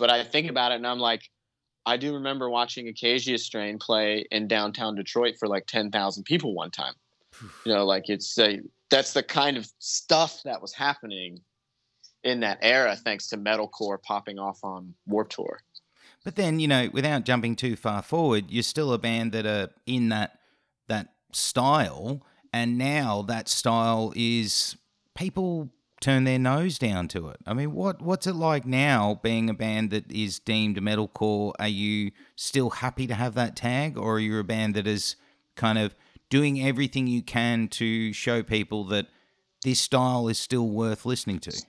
But I think about it and I'm like, I do remember watching Acacia Strain play in downtown Detroit for like 10,000 people one time. You know, like it's a, that's the kind of stuff that was happening in that era, thanks to metalcore popping off on Warped Tour. But then, you know, without jumping too far forward, you're still a band that are in that that style, and now that style is people turn their nose down to it. I mean, what what's it like now being a band that is deemed metalcore? Are you still happy to have that tag, or are you a band that is kind of doing everything you can to show people that this style is still worth listening to?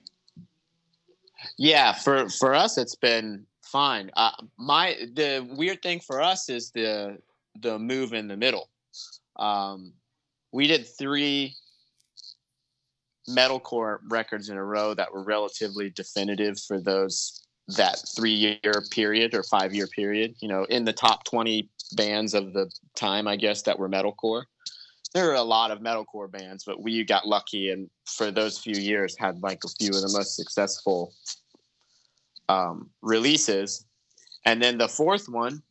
Yeah, for for us, it's been fine. Uh, my the weird thing for us is the the move in the middle. Um, we did three metalcore records in a row that were relatively definitive for those that three year period or five year period. You know, in the top twenty bands of the time, I guess that were metalcore. There are a lot of metalcore bands, but we got lucky and for those few years had like a few of the most successful um, releases. And then the fourth one,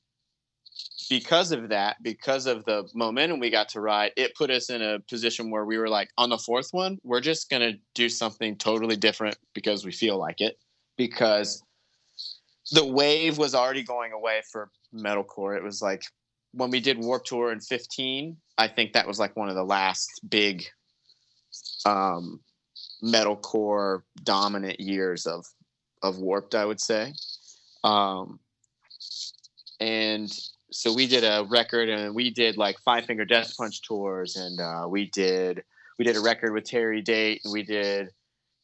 because of that, because of the momentum we got to ride, it put us in a position where we were like, on the fourth one, we're just going to do something totally different because we feel like it. Because the wave was already going away for metalcore. It was like when we did Warped Tour in 15, I think that was like one of the last big um, metalcore dominant years of of Warped, I would say. Um, and so we did a record, and we did like Five Finger Death Punch tours, and uh, we did we did a record with Terry Date, and we did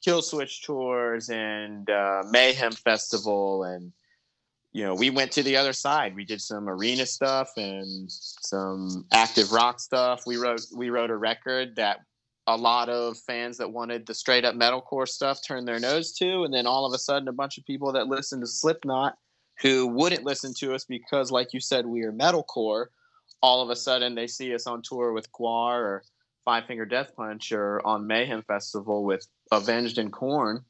Killswitch tours and uh, Mayhem Festival, and you know we went to the other side. We did some arena stuff and some active rock stuff. We wrote we wrote a record that a lot of fans that wanted the straight up metalcore stuff turned their nose to, and then all of a sudden, a bunch of people that listened to Slipknot who wouldn't listen to us because, like you said, we are metalcore. All of a sudden, they see us on tour with GWAR or Five Finger Death Punch or on Mayhem Festival with Avenged and Korn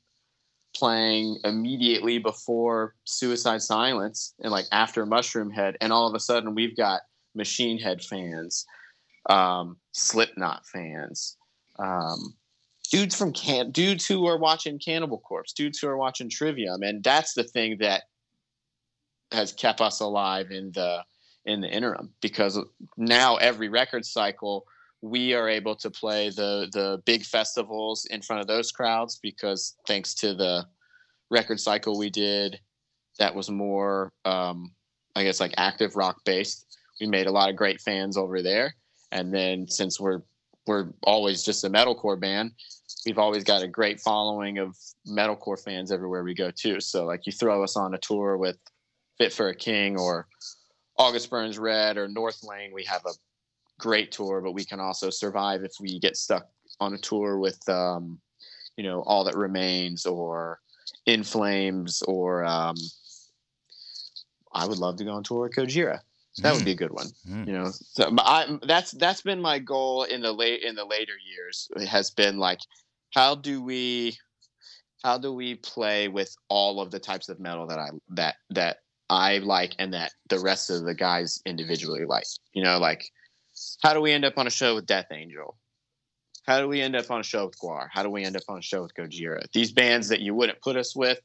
playing immediately before Suicide Silence and like after Mushroomhead, and all of a sudden we've got Machine Head fans, um, Slipknot fans, um, dudes from can dudes who are watching Cannibal Corpse, dudes who are watching Trivium, and that's the thing that has kept us alive in the in the interim because now every record cycle we are able to play the the big festivals in front of those crowds because thanks to the record cycle we did that was more um, i guess like active rock based we made a lot of great fans over there. And then since we're we're always just a metalcore band we've always got a great following of metalcore fans everywhere we go too. So like you throw us on a tour with fit for a king or august burns red or north lane we have a great tour but we can also survive if we get stuck on a tour with um, you know all that remains or in flames or um, i would love to go on tour with Gojira that would be a good one. Mm. You know, so I, that's that's been my goal in the late in the later years. It has been like, how do we, how do we play with all of the types of metal that I that that I like and that the rest of the guys individually like. You know, like, how do we end up on a show with Death Angel? How do we end up on a show with GWAR? How do we end up on a show with Gojira? These bands that you wouldn't put us with,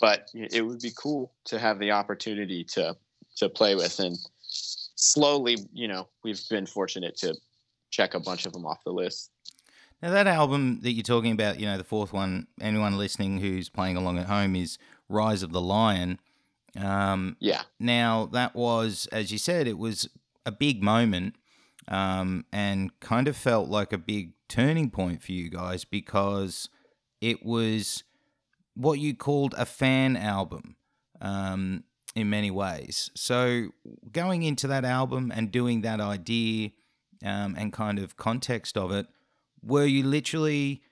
but it would be cool to have the opportunity to to play with and slowly you know we've been fortunate to check a bunch of them off the list Now that album that you're talking about, you know, the fourth one, anyone listening who's playing along at home is Rise of the Lion. Um, yeah Now, that was, as you said, it was a big moment um, and kind of felt like a big turning point for you guys because it was what you called a fan album um, in many ways. So, going into that album and doing that idea um, and kind of context of it, were you literally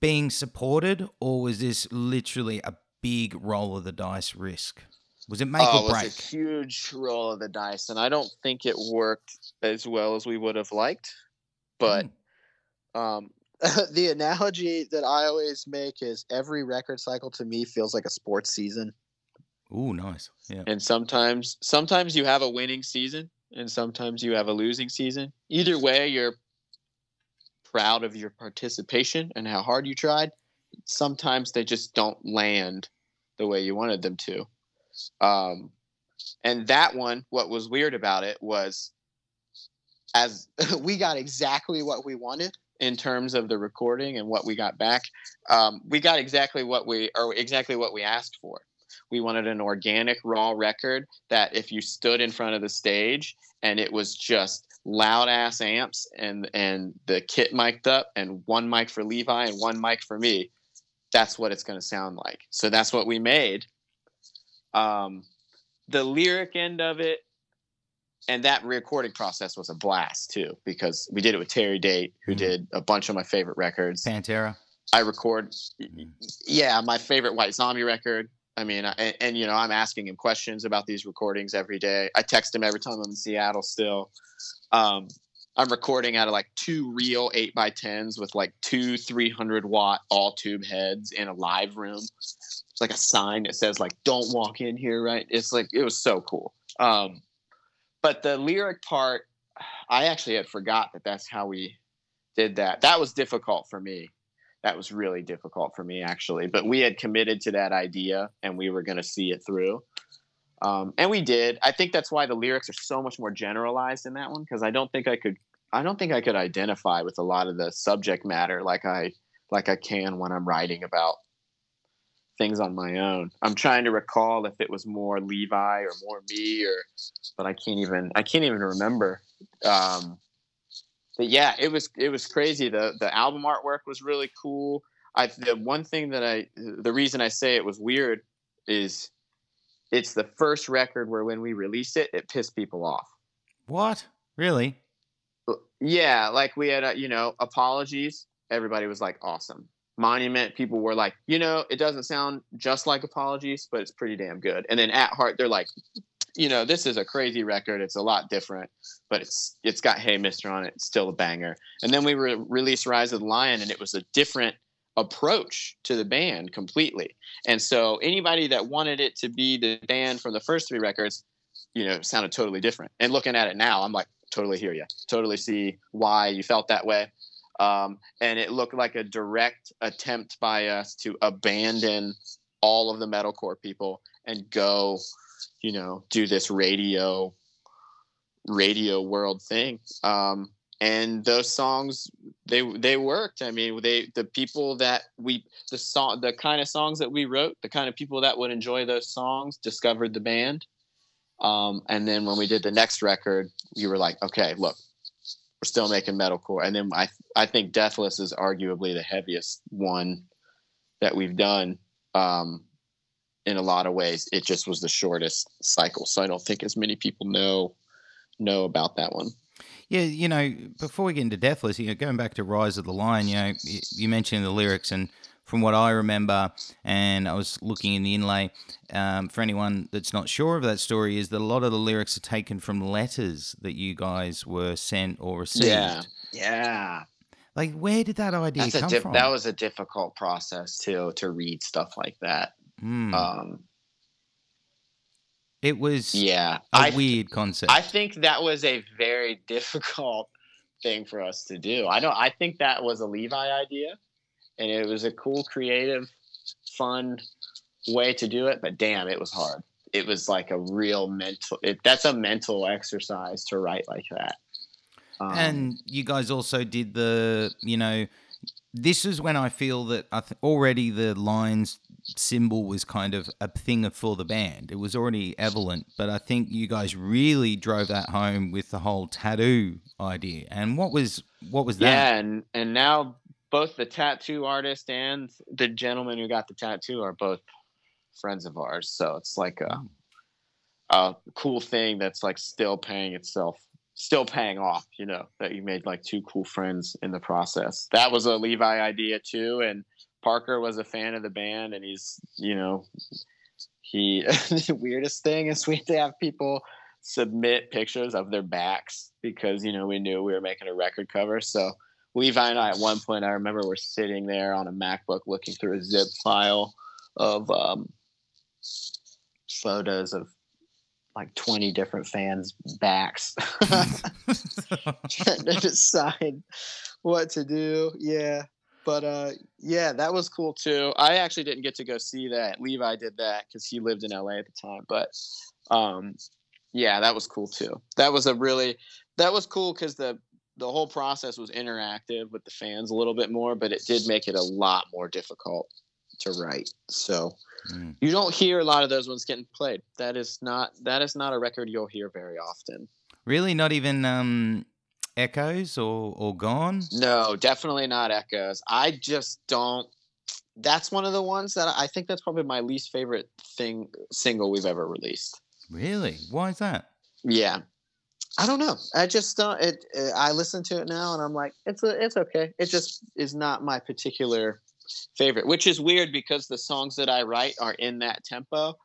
being supported or was this literally a big roll of the dice risk? Was it make oh, or it break? was a huge roll of the dice and i don't think it worked as well as we would have liked but Mm. Um, the analogy that I always make is every record cycle to me feels like a sports season. Ooh, nice. Yeah. and sometimes sometimes you have a winning season and sometimes you have a losing season either way you're proud of your participation and how hard you tried sometimes they just don't land the way you wanted them to Um, and that one, what was weird about it was as we got exactly what we wanted in terms of the recording and what we got back. Um, we got exactly what we or exactly what we asked for. We wanted an organic raw record that if you stood in front of the stage and it was just loud ass amps and and the kit mic'd up and one mic for Levi and one mic for me, that's what it's going to sound like. So that's what we made. Um, the lyric end of it and that recording process was a blast too because we did it with Terry Date, who mm-hmm. did a bunch of my favorite records. Pantera. I record, mm-hmm. yeah, my favorite White Zombie record. I mean, and, and, you know, I'm asking him questions about these recordings every day. I text him every time I'm in Seattle. Still, um, I'm recording out of like two real eight by tens with like two 300 watt all tube heads in a live room. It's like a sign that says like "Don't walk in here." Right? It's like it was so cool. Um, but the lyric part, I actually had forgot that that's how we did that. That was difficult for me. That was really difficult for me actually. But we had committed to that idea and we were going to see it through. Um, and we did. I think that's why the lyrics are so much more generalized in that one because I don't think I could. I don't think I could identify with a lot of the subject matter like I like I can when I'm writing about things on my own. I'm trying to recall if it was more Levi or more me or but I can't even I can't even remember. Um, but yeah, it was it was crazy. The the album artwork was really cool. I the one thing that I the reason I say it was weird is it's the first record where when we released it, it pissed people off. What? Really? Yeah, like we had, a, you know, apologies. Everybody was like, awesome. Monument, people were like, you know, it doesn't sound just like Apologies, but it's pretty damn good. And then at heart, they're like, you know, this is a crazy record. It's a lot different, but it's it's got Hey Mister on it. It's still a banger. And then we re- released Rise of the Lion, and it was a different approach to the band completely. And so anybody that wanted it to be the band from the first three records, you know, sounded totally different. And looking at it now, I'm like, totally hear you. Totally see why you felt that way. Um, and it looked like a direct attempt by us to abandon all of the metalcore people and go, you know, do this radio radio world thing. Um, and those songs they they worked. I mean, they the people that we the song the kind of songs that we wrote, the kind of people that would enjoy those songs discovered the band. Um, and then when we did the next record, we were like, okay, look, we're still making metalcore. And then I I think Deathless is arguably the heaviest one that we've done. Um, in a lot of ways, it just was the shortest cycle, so I don't think as many people know know about that one. Yeah, you know, before we get into Deathless, you know, going back to Rise of the Lion, you know, you mentioned the lyrics, and from what I remember, and I was looking in the inlay, um, for anyone that's not sure of that story, is that a lot of the lyrics are taken from letters that you guys were sent or received. Yeah, yeah. Like, where did that idea That's come diff- from? That was a difficult process too to read stuff like that. Mm. Um, it was yeah a I, weird concept. I think that was a very difficult thing for us to do. I don't. I think that was a Levi idea and it was a cool, creative, fun way to do it. But damn, it was hard. It was like a real mental. It, that's a mental exercise to write like that. Um, and you guys also did the, you know, this is when I feel that I th- already the Lions symbol was kind of a thing for the band. It was already evident, but I think you guys really drove that home with the whole tattoo idea. And what was what was that? Yeah, and and now both the tattoo artist and the gentleman who got the tattoo are both friends of ours. So it's like a, a cool thing that's like still paying itself, still paying off, you know, that you made like two cool friends in the process. That was a Levi idea too. And Parker was a fan of the band and he's, you know, he, the weirdest thing is we to have people submit pictures of their backs because, you know, we knew we were making a record cover. So, Levi and I, at one point, I remember we're sitting there on a MacBook looking through a zip file of um, photos of like 20 different fans' backs trying to decide what to do. Yeah. but uh, yeah, that was cool too. I actually didn't get to go see that. Levi did that because he lived in LA at the time. But um, yeah, that was cool too. That was a really that was cool because the the whole process was interactive with the fans a little bit more, but it did make it a lot more difficult to write. So mm. you don't hear a lot of those ones getting played. That is not that is not a record you'll hear very often. Really, not even um, echoes or or gone. No, definitely not echoes. I just don't. That's one of the ones that I think that's probably my least favorite thing single we've ever released. Really? Why is that? Yeah, I don't know. I just don't. It, it, I listen to it now, and I'm like, it's a, it's okay. It just is not my particular favorite, which is weird because the songs that I write are in that tempo.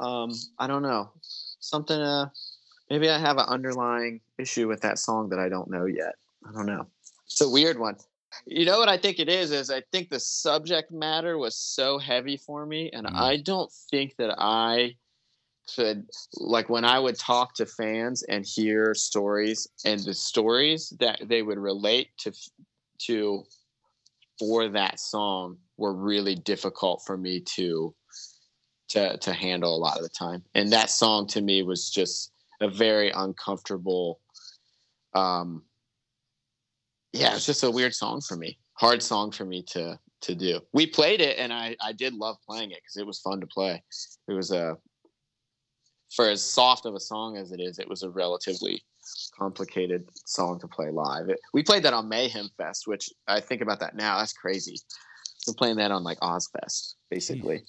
Um, I don't know. Something. Uh, maybe I have an underlying issue with that song that I don't know yet. I don't know. It's a weird one. You know what I think it is? Is I think the subject matter was so heavy for me, and mm. I don't think that I could like when I would talk to fans and hear stories and the stories that they would relate to to for that song were really difficult for me to to to handle a lot of the time. And that song to me was just a very uncomfortable um yeah, it's just a weird song for me. Hard song for me to to do. We played it and I I did love playing it cuz it was fun to play. It was a for as soft of a song as it is, it was a relatively complicated song to play live. It, we played that on Mayhem Fest, which I think about that now. That's crazy. We're playing that on like Ozzfest, basically.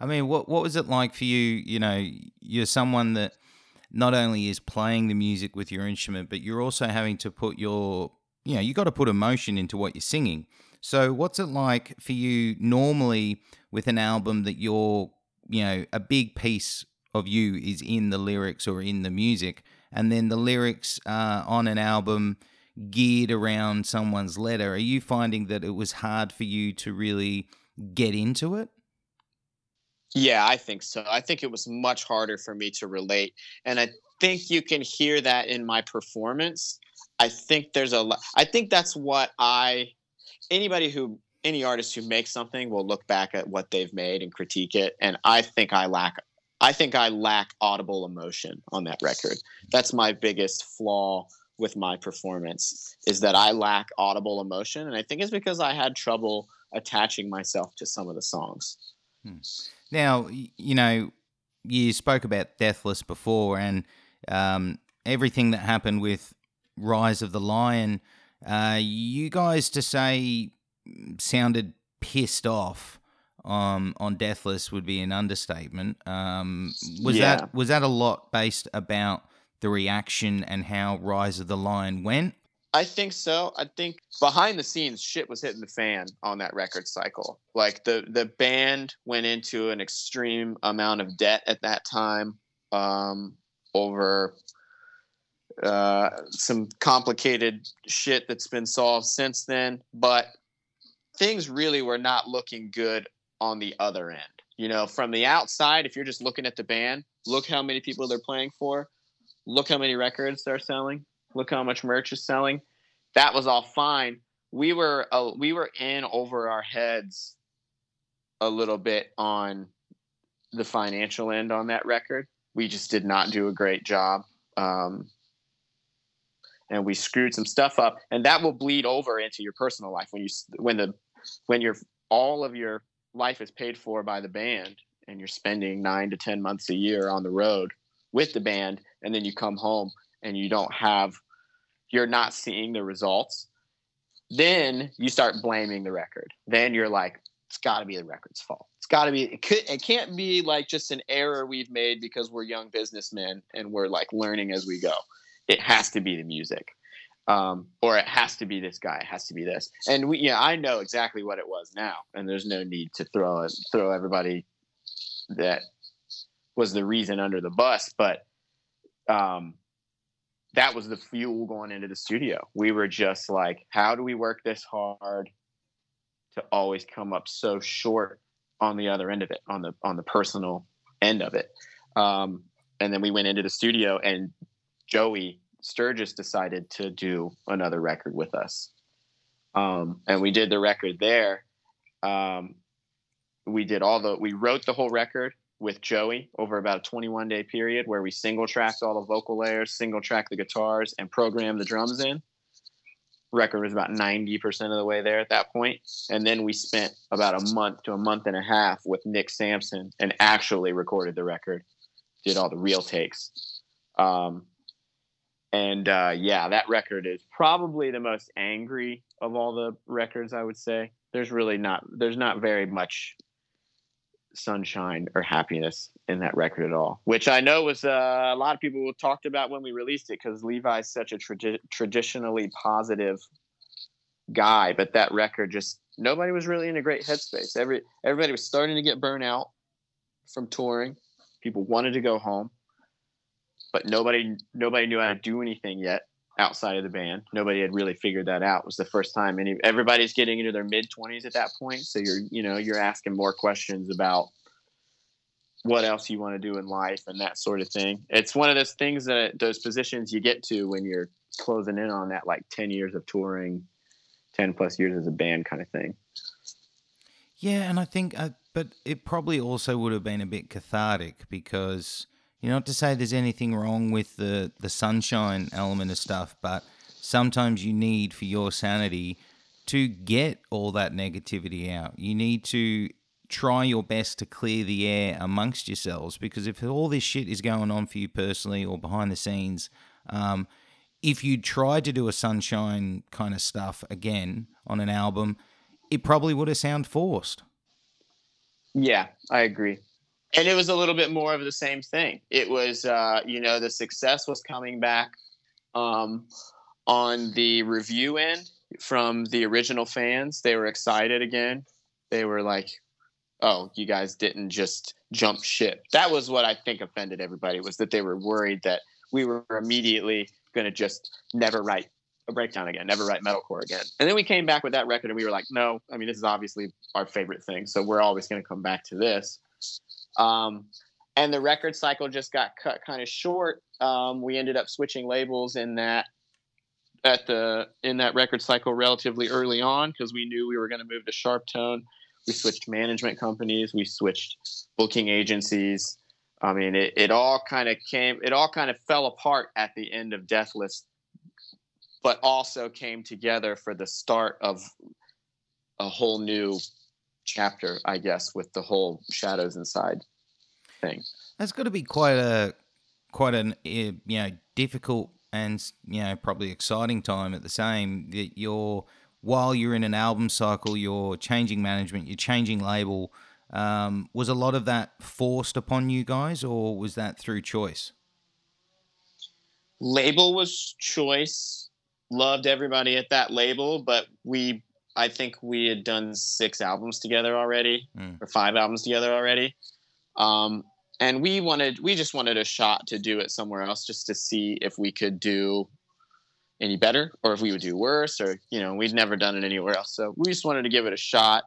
I mean, what what was it like for you? You know, you're someone that not only is playing the music with your instrument, but you're also having to put your, you know, you got to put emotion into what you're singing. So, what's it like for you normally with an album that you're, you know, a big piece of you is in the lyrics or in the music, and then the lyrics uh, on an album geared around someone's letter. Are you finding that it was hard for you to really get into it? Yeah, I think so. I think it was much harder for me to relate. And I think you can hear that in my performance. I think there's a I think that's what I anybody who any artist who makes something will look back at what they've made and critique it and I think I lack I think I lack audible emotion on that record. That's my biggest flaw with my performance is that I lack audible emotion, and I think it's because I had trouble attaching myself to some of the songs. Hmm. Now, you know, you spoke about Deathless before, and um, everything that happened with Rise of the Lion. Uh, you guys, to say, sounded pissed off um, on Deathless would be an understatement. Um, was yeah. that was that a lot based about the reaction and how Rise of the Lion went? I think so. I think behind the scenes, shit was hitting the fan on that record cycle. Like the the band went into an extreme amount of debt at that time um, over uh, some complicated shit that's been solved since then. But things really were not looking good on the other end. You know, from the outside, if you're just looking at the band, look how many people they're playing for, look how many records they're selling, look how much merch is selling. That was all fine. We were uh, we were in over our heads a little bit on the financial end on that record. We just did not do a great job. Um, and we screwed some stuff up and that will bleed over into your personal life when you when the when you're all of your life is paid for by the band and you're spending nine to 10 months a year on the road with the band, and then you come home and you don't have, you're not seeing the results, then you start blaming the record. Then you're like, it's got to be the record's fault. It's got to be, it, could, it can't be like just an error we've made because we're young businessmen and we're like learning as we go. It has to be the music um, or it has to be this guy. It has to be this. And we, yeah, I know exactly what it was now, and there's no need to throw it, throw everybody that was the reason under the bus. But um, that was the fuel going into the studio. We were just like, how do we work this hard to always come up so short on the other end of it, on the on the personal end of it. Um, and then we went into the studio, and Joey Sturgis decided to do another record with us. um, and we did the record there. Um, we did all the we wrote the whole record with Joey over about a 21 day period where we single tracked all the vocal layers, single tracked the guitars, and programmed the drums in. Record was about 90% of the way there at that point. And then we spent about a month to a month and a half with Nick Sampson and actually recorded the record, did all the real takes. Um, and uh, yeah, that record is probably the most angry of all the records, I would say. There's really not, there's not very much sunshine or happiness in that record at all, which I know was uh, a lot of people talked about when we released it because Levi's such a tradi- traditionally positive guy, but that record just nobody was really in a great headspace. Every everybody was starting to get burnt out from touring. People wanted to go home, but nobody nobody knew how to do anything yet outside of the band. Nobody had really figured that out. It was the first time any everybody's getting into their mid 20s at that point, so you're you know, you're asking more questions about what else you want to do in life and that sort of thing. It's one of those things that those positions you get to when you're closing in on that like 10 years of touring, 10 plus years as a band kind of thing. Yeah, and I think, uh, but it probably also would have been a bit cathartic because you know, not to say there's anything wrong with the the sunshine element of stuff, but sometimes you need for your sanity to get all that negativity out. You need to try your best to clear the air amongst yourselves because if all this shit is going on for you personally or behind the scenes, um, if you tried to do a sunshine kind of stuff again on an album, it probably would have sounded forced. Yeah, I agree and it was a little bit more of the same thing. It was, uh, you know, the success was coming back um, on the review end from the original fans. They were excited again. They were like, "Oh, you guys didn't just jump ship." That was what I think offended everybody was that they were worried that we were immediately going to just never write a breakdown again, never write metalcore again. And then we came back with that record, and we were like, "No, I mean, this is obviously our favorite thing, so we're always going to come back to this." Um, and the record cycle just got cut kind of short. Um, we ended up switching labels in that at the in that record cycle relatively early on because we knew we were going to move to Sharptone. We switched management companies. We switched booking agencies. I mean, it, it all kind of came. It all kind of fell apart at the end of Deathless, but also came together for the start of a whole new chapter, I guess, with the whole shadows inside thing. That's got to be quite a quite an eh, you know difficult and you know probably exciting time at the same that you're while you're in an album cycle, you're changing management, you're changing label. Um, was a lot of that forced upon you guys, or was that through choice? Label was choice. Loved everybody at that label, but we I think we had done six albums together already, mm. or five albums together already. Um, and we wanted, we just wanted a shot to do it somewhere else, just to see if we could do any better, or if we would do worse, or you know, we'd never done it anywhere else. So we just wanted to give it a shot.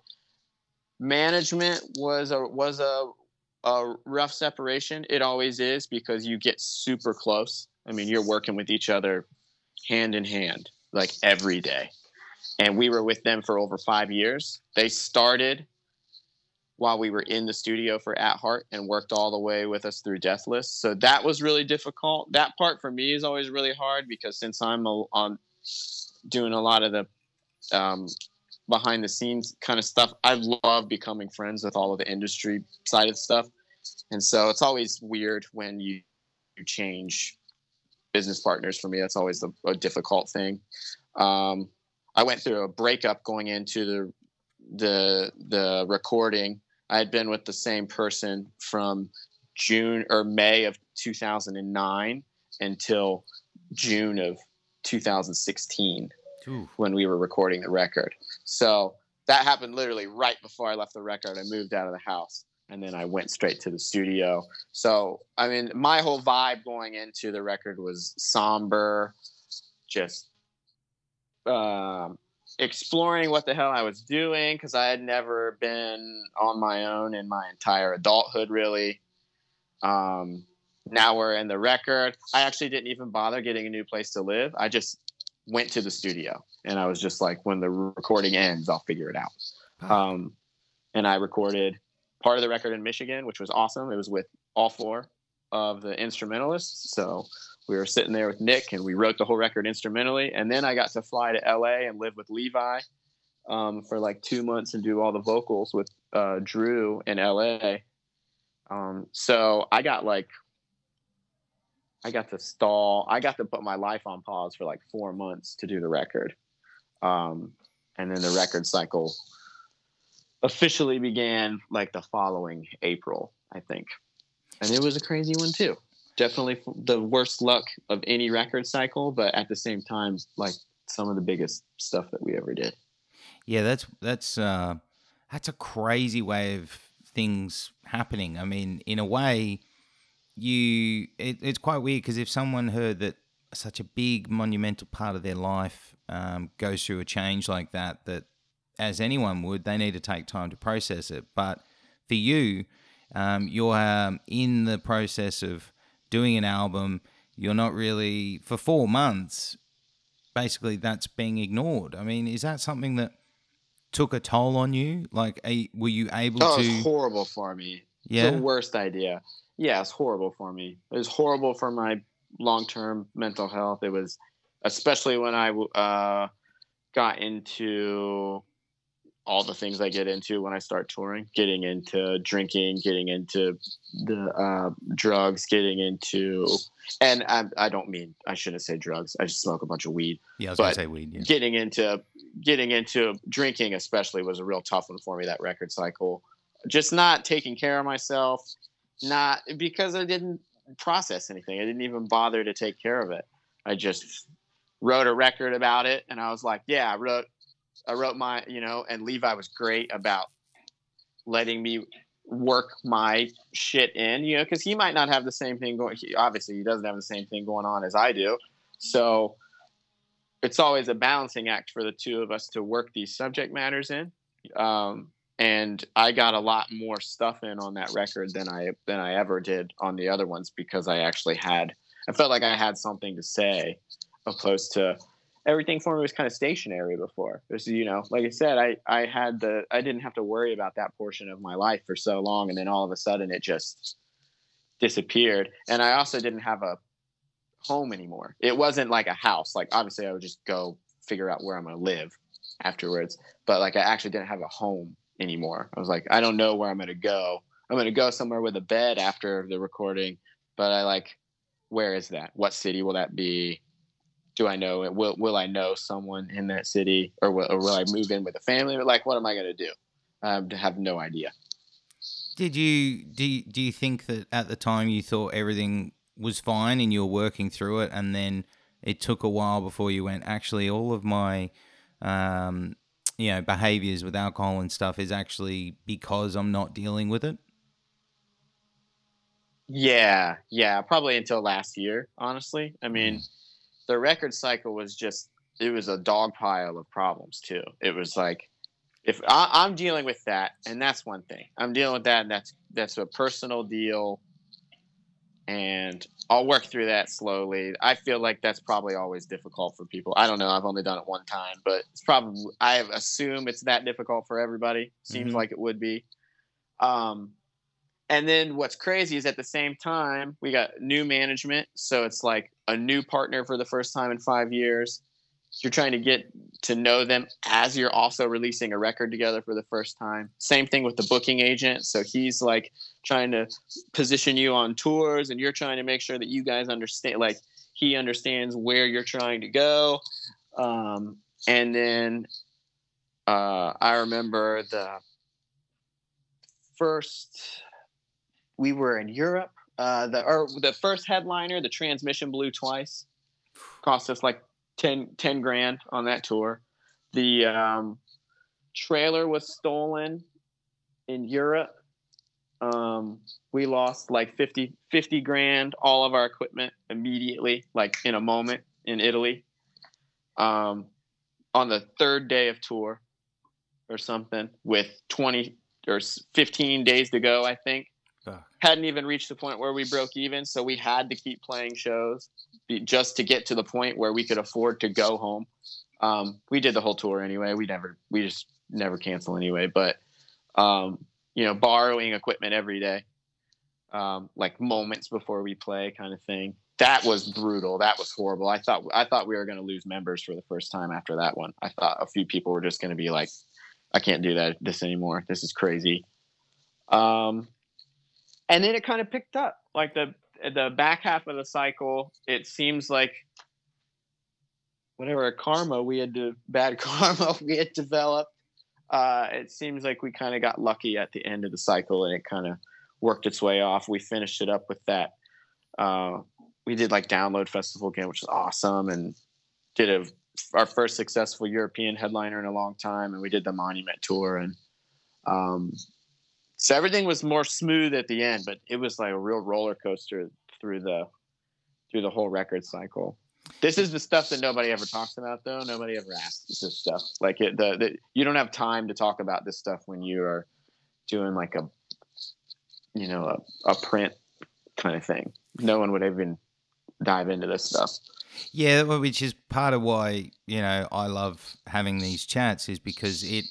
Management was a was a a rough separation. It always is because you get super close. I mean, you're working with each other hand in hand, like every day and we were with them for over five years. They started while we were in the studio for At Heart and worked all the way with us through Deathless. So that was really difficult. That part for me is always really hard because since I'm on doing a lot of the um, behind the scenes kind of stuff, I love becoming friends with all of the industry side of stuff. And so it's always weird when you, you change business partners for me. That's always a, a difficult thing. Um, I went through a breakup going into the the the recording. I had been with the same person from June or May of 2009 until June of 2016 Ooh. when we were recording the record. So that happened literally right before I left the record. I moved out of the house and then I went straight to the studio. So, I mean, my whole vibe going into the record was somber, just um, exploring what the hell I was doing because I had never been on my own in my entire adulthood, really. Um, now we're in the record. I actually didn't even bother getting a new place to live. I just went to the studio and I was just like, when the recording ends, I'll figure it out. Um, and I recorded part of the record in Michigan, which was awesome. It was with all four of the instrumentalists. So we were sitting there with Nick and we wrote the whole record instrumentally. And then I got to fly to LA and live with Levi um, for like two months and do all the vocals with uh, Drew in LA. Um, so I got like, I got to stall. I got to put my life on pause for like four months to do the record. Um, and then the record cycle officially began like the following April, I think. And it was a crazy one too. Definitely the worst luck of any record cycle, but at the same time, like some of the biggest stuff that we ever did. Yeah, that's that's uh, that's a crazy way of things happening. I mean, in a way, you it, it's quite weird because if someone heard that such a big monumental part of their life um, goes through a change like that, that as anyone would, they need to take time to process it. But for you, um, you're um, in the process of doing an album. You're not really for four months. Basically, that's being ignored. I mean, is that something that took a toll on you? Like, a, were you able oh, to? It was horrible for me. Yeah, the worst idea. Yeah, it's horrible for me. It was horrible for my long-term mental health. It was, especially when I uh, got into all the things I get into when I start touring, getting into drinking, getting into the uh, drugs, getting into, and I, I, don't mean I shouldn't say drugs. I just smoke a bunch of weed. Yeah, I was gonna say weed. Yeah. Getting into getting into drinking, especially, was a real tough one for me. That record cycle, just not taking care of myself, not because I didn't process anything. I didn't even bother to take care of it. I just wrote a record about it, and I was like, yeah, I wrote I wrote my, you know, and Levi was great about letting me work my shit in, you know, because he might not have the same thing going. He, obviously, he doesn't have the same thing going on as I do. So it's always a balancing act for the two of us to work these subject matters in. Um, and I got a lot more stuff in on that record than I than I ever did on the other ones because I actually had I felt like I had something to say opposed to everything for me was kind of stationary before. There's, you know, like I said, I, I had the, I didn't have to worry about that portion of my life for so long. And then all of a sudden it just disappeared. And I also didn't have a home anymore. It wasn't like a house. Like obviously I would just go figure out where I'm going to live afterwards. But like I actually didn't have a home anymore. I was like, I don't know where I'm going to go. I'm going to go somewhere with a bed after the recording. But I like, where is that? What city will that be? Do I know it? Will will I know someone in that city, or will, or will I move in with a family? Or like, what am I going to do? I have no idea. Did you do? You, do you think that at the time you thought everything was fine and you were working through it, and then it took a while before you went? Actually, all of my, um, you know, behaviors with alcohol and stuff is actually because I'm not dealing with it. Yeah, yeah, probably until last year. Honestly, I mean. Mm the record cycle was just it was a dog pile of problems too. It was like if I, am dealing with that, and that's one thing. I'm dealing with that, and that's that's a personal deal, and I'll work through that slowly. I feel like that's probably always difficult for people. I don't know. I've only done it one time, but it's probably I assume it's that difficult for everybody. Seems mm-hmm. like it would be. Um, and then what's crazy is at the same time, we got new management. So it's like a new partner for the first time in five years. You're trying to get to know them as you're also releasing a record together for the first time. Same thing with the booking agent. So he's like trying to position you on tours, and you're trying to make sure that you guys understand, like, he understands where you're trying to go. Um, and then uh, I remember the first we were in Europe. Uh, the or the first headliner, the Transmission blew twice. Cost us like 10, 10 grand on that tour. The um, trailer was stolen in Europe. Um, we lost like 50, 50 grand, all of our equipment immediately, like in a moment in Italy. Um, on the third day of tour or something with 20 or 15 days to go, I think Fuck. hadn't even reached the point where we broke even, so we had to keep playing shows just to get to the point where we could afford to go home. Um, we did the whole tour anyway. We never, we just never cancel anyway. But um, you know, borrowing equipment every day, um, like moments before we play, kind of thing. That was brutal. That was horrible. I thought I thought we were going to lose members for the first time after that one. I thought a few people were just going to be like, "I can't do that this anymore. This is crazy." Um, and then it kind of picked up. Like the the back half of the cycle, it seems like whatever karma we had to bad karma we had developed. Uh, it seems like we kind of got lucky at the end of the cycle, and it kind of worked its way off. We finished it up with that. Uh, we did like download festival again, which was awesome, and did a our first successful European headliner in a long time, and we did the Monument tour, and um, so everything was more smooth at the end, but it was like a real roller coaster through the through the whole record cycle. This is the stuff that nobody ever talks about, though. Nobody ever asks this stuff. Like it, the, the you don't have time to talk about this stuff when you are doing like a you know a, a print kind of thing. No one would even dive into this stuff. Yeah, which is part of why you know I love having these chats is because it,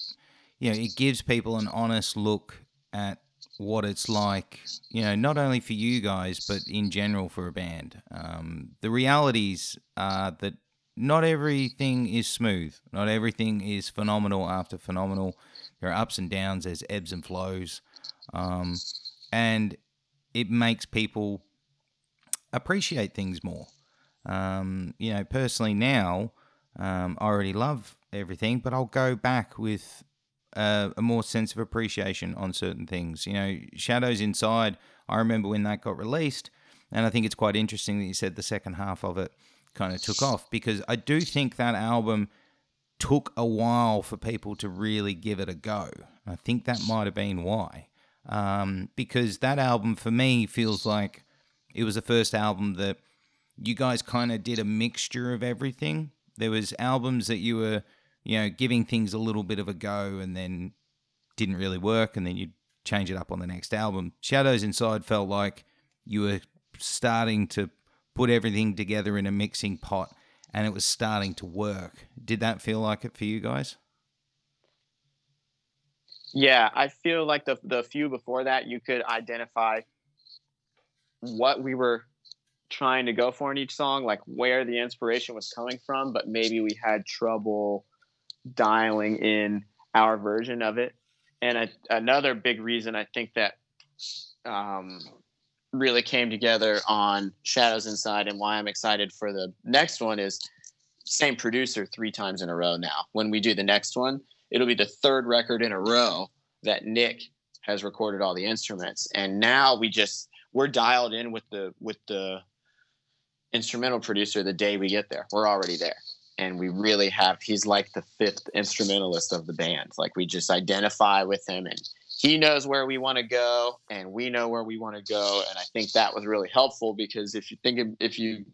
you know, it gives people an honest look at what it's like. You know, not only for you guys but in general for a band. Um, the realities are that not everything is smooth. Not everything is phenomenal after phenomenal. There are ups and downs. There's ebbs and flows, um, and it makes people appreciate things more. Um, you know, personally now, um, I already love everything, but I'll go back with uh, a more sense of appreciation on certain things. You know, Shadows Inside, I remember when that got released, and I think it's quite interesting that you said the second half of it kind of took off because I do think that album took a while for people to really give it a go. I think that might have been why. Um, because that album for me feels like it was the first album that you guys kind of did a mixture of everything. There was albums that you were, you know, giving things a little bit of a go and then didn't really work and then you'd change it up on the next album. Shadows Inside felt like you were starting to put everything together in a mixing pot and it was starting to work. Did that feel like it for you guys? Yeah, I feel like the the few before that you could identify what we were trying to go for in each song, like where the inspiration was coming from, but maybe we had trouble dialing in our version of it. And a, another big reason I think that um, really came together on Shadows Inside and why I'm excited for the next one is same producer three times in a row now. When we do the next one, it'll be the third record in a row that Nick has recorded all the instruments. And now we just we're dialed in with the with the instrumental producer the day we get there. We're already there. And we really have he's like the fifth instrumentalist of the band. Like we just identify with him and he knows where we want to go and we know where we want to go. And I think that was really helpful because if you think of, if you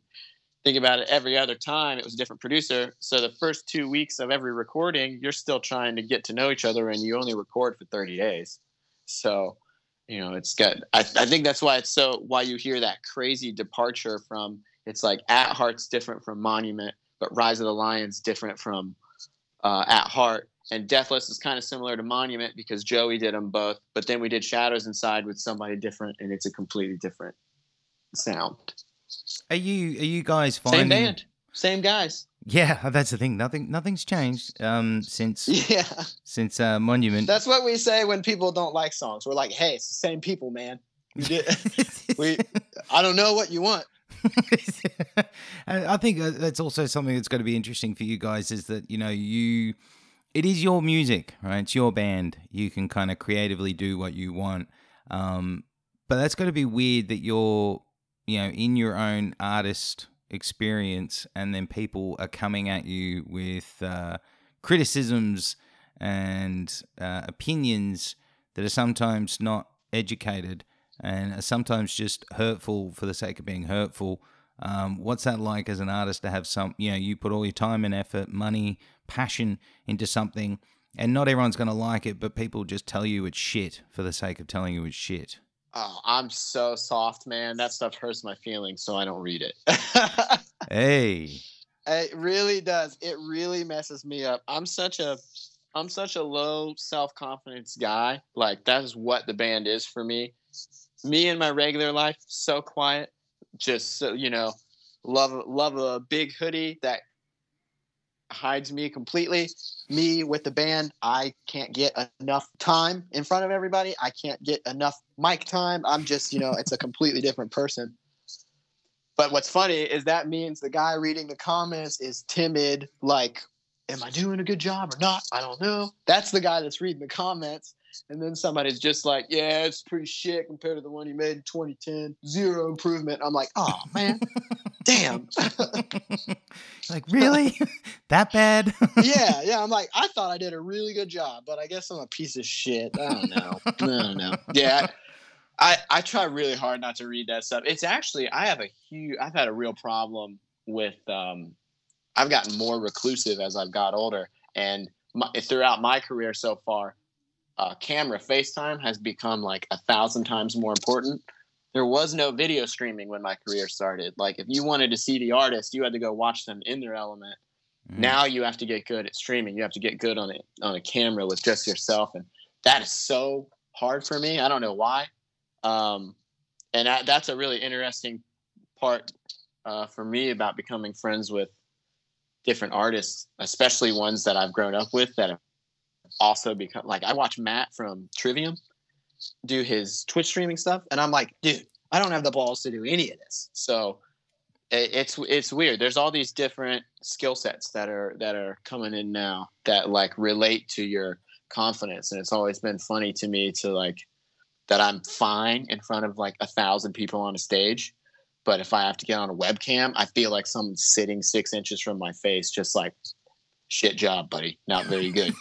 think about it every other time it was a different producer. So the first two weeks of every recording, you're still trying to get to know each other and you only record for 30 days. So you know it's got I, I think that's why it's so why you hear that crazy departure from it's like at heart's different from monument but rise of the lions different from uh, at heart and deathless is kind of similar to monument because joey did them both but then we did shadows inside with somebody different and it's a completely different sound Are you are you guys finding... same band same guys Yeah, that's the thing. Nothing nothing's changed um since Yeah, since uh, Monument. that's what we say when people don't like songs. We're like, "Hey, it's the same people, man. We did. we. I don't know what you want." I think uh, that's also something that's going to be interesting for you guys is that you know you it is your music, right? It's your band. You can kind of creatively do what you want. Um, but that's going to be weird that you're you know in your own artist experience and then people are coming at you with uh, criticisms and uh, opinions that are sometimes not educated and sometimes just hurtful for the sake of being hurtful. Um, what's that like as an artist to have some, you know, you put all your time and effort, money, passion into something, and not everyone's going to like it, but people just tell you it's shit for the sake of telling you it's shit. Oh, I'm so soft, man. That stuff hurts my feelings, so I don't read it. Hey. it really does. It really messes me up. I'm such a I'm such a low self-confidence guy. Like that is what the band is for me. Me in my regular life, so quiet. Just so you know, love love a big hoodie that hides me completely. Me with the band, I can't get enough time in front of everybody. I can't get enough mic time. I'm just, you know, it's a completely different person. But what's funny is that means the guy reading the comments is timid, like, am I doing a good job or not? I don't know. That's the guy that's reading the comments. And then somebody's just like, yeah, it's pretty shit compared to the one you made in 2010. Zero improvement. I'm like, oh, man, damn. like, really? that bad? yeah, yeah. I'm like, I thought I did a really good job, but I guess I'm a piece of shit. I don't know. I don't know. Yeah. I, I try really hard not to read that stuff. It's actually I have a huge I've had a real problem with um I've gotten more reclusive as I've got older and my, throughout my career so far uh, camera FaceTime has become like a thousand times more important. There was no video streaming when my career started. Like if you wanted to see the artist, you had to go watch them in their element. Mm. Now you have to get good at streaming. You have to get good on it on a camera with just yourself, and that is so hard for me. I don't know why. Um, and I, that's a really interesting part uh, for me about becoming friends with different artists, especially ones that I've grown up with that have also become like I watch Matt from Trivium do his Twitch streaming stuff, and I'm like, dude, I don't have the balls to do any of this. So it, it's it's weird. There's all these different skill sets that are that are coming in now that like relate to your confidence, and it's always been funny to me to like that I'm fine in front of like a thousand people on a stage. But if I have to get on a webcam, I feel like someone's sitting six inches from my face, just like, shit job, buddy. Not very good.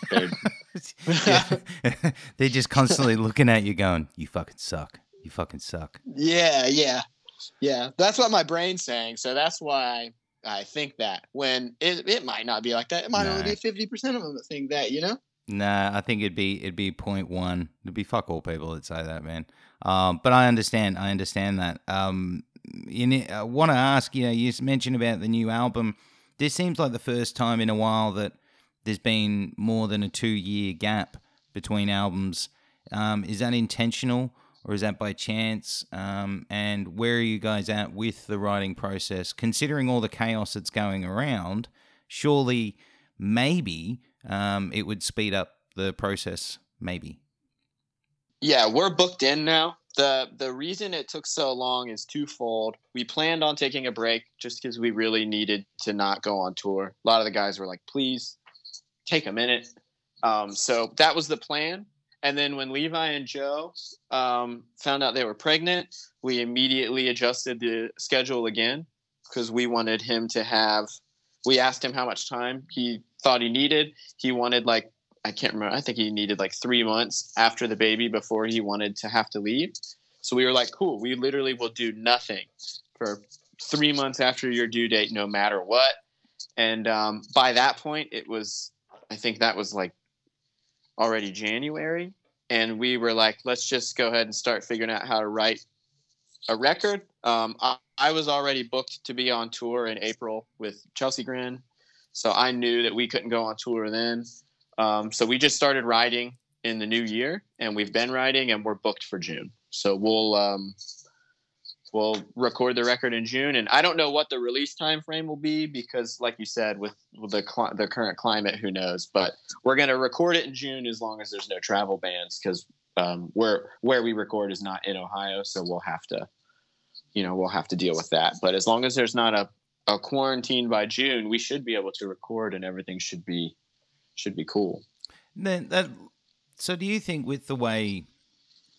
They're, just constantly looking at you going, you fucking suck. You fucking suck. Yeah, yeah. Yeah. That's what my brain's saying. So that's why I think that when it, it might not be like that. It might no. only be 50% of them that think that, you know? Nah, I think it'd be it'd be point one. It'd be fuck all people that say that, man. Um, but I understand. I understand that. Um, you I want to ask. You know, you mentioned about the new album. This seems like the first time in a while that there's been more than a two year gap between albums. Um, is that intentional or is that by chance? Um, and where are you guys at with the writing process? Considering all the chaos that's going around, surely, maybe um, it would speed up the process, maybe. Yeah, we're booked in now. the The reason it took so long is twofold. We planned on taking a break just because we really needed to not go on tour. A lot of the guys were like, "Please take a minute." Um, so that was the plan. And then when Levi and Joe um, found out they were pregnant, we immediately adjusted the schedule again because we wanted him to have. We asked him how much time he thought he needed. He wanted like I can't remember. I think he needed like three months after the baby before he wanted to have to leave. So we were like, cool. We literally will do nothing for three months after your due date, no matter what. And um, by that point, it was I think that was like already January, and we were like, let's just go ahead and start figuring out how to write a record. Um, I, I was already booked to be on tour in April with Chelsea Grin so I knew that we couldn't go on tour then. Um, so we just started writing in the new year, and we've been writing, and we're booked for June. So we'll um, we'll record the record in June, and I don't know what the release time frame will be because, like you said, with, the cl- the current climate, who knows? But we're gonna record it in June as long as there's no travel bans because um, where where we record is not in Ohio, so we'll have to, you know, we'll have to deal with that. But as long as there's not a a quarantine by June, we should be able to record and everything should be should be cool. Then that so do you think with the way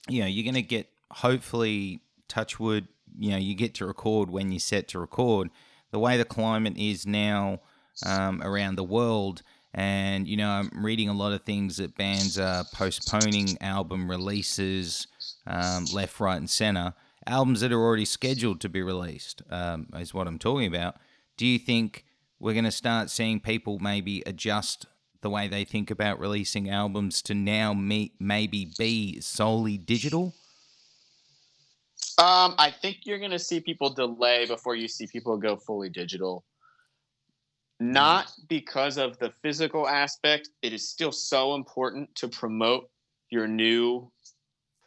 you know, you're gonna get hopefully touch wood, you know, you get to record when you're set to record, the way the climate is now um, around the world and you know i'm reading a lot of things that bands are postponing album releases um, left right and center albums that are already scheduled to be released, um, is what I'm talking about. Do you think we're going to start seeing people maybe adjust the way they think about releasing albums to now meet, maybe be solely digital? Um, I think you're gonna see people delay before you see people go fully digital. Not because of the physical aspect. It is still so important to promote your new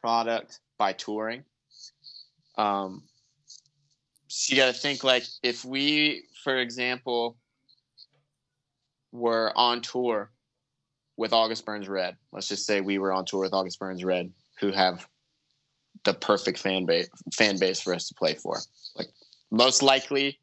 product by touring. Um, so you got to think like if we, for example, were on tour with August Burns Red. Let's just say we were on tour with August Burns Red, who have the perfect fan base fan base for us to play for. Like most likely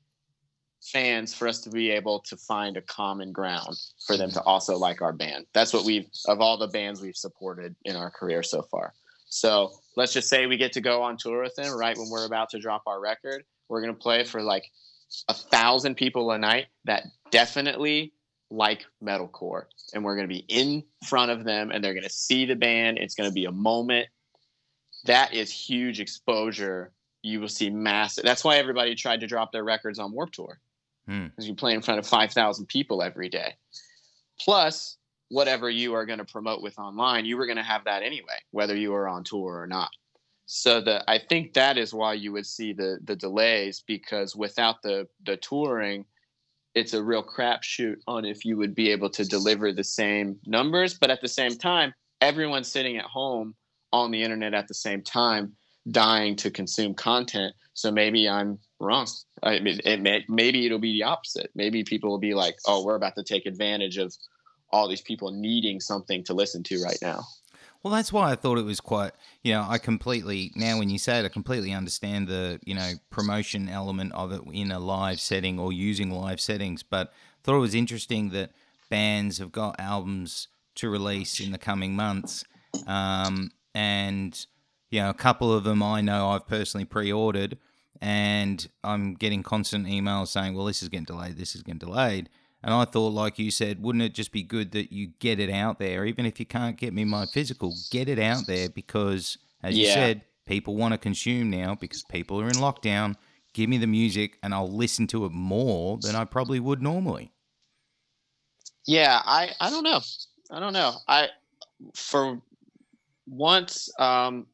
fans for us to be able to find a common ground for them to also like our band. That's what we've of all the bands we've supported in our career so far. So let's just say we get to go on tour with them right when we're about to drop our record. We're gonna play for like a thousand people a night that definitely like metalcore and we're going to be in front of them and they're going to see the band it's going to be a moment that is huge exposure you will see massive that's why everybody tried to drop their records on Warped Tour Hmm. because you play in front of 5000 people every day plus whatever you are going to promote with online you were going to have that anyway whether you are on tour or not so the i think that is why you would see the the delays because without the the touring it's a real crapshoot on if you would be able to deliver the same numbers. But at the same time, everyone's sitting at home on the internet at the same time, dying to consume content. So maybe I'm wrong. I mean, it may, maybe it'll be the opposite. Maybe people will be like, "Oh, we're about to take advantage of all these people needing something to listen to right now." Well, that's why I thought it was quite, you know, I completely, now when you say it, I completely understand the, you know, promotion element of it in a live setting or using live settings. But I thought it was interesting that bands have got albums to release in the coming months. Um, and, you know, a couple of them I know I've personally pre ordered. And I'm getting constant emails saying, well, this is getting delayed, this is getting delayed. And I thought, like you said, wouldn't it just be good that you get it out there, even if you can't get me my physical, get it out there because, as you said, people want to consume now because people are in lockdown. Give me the music, and I'll listen to it more than I probably would normally. Yeah, I I don't know. I don't know. I for once um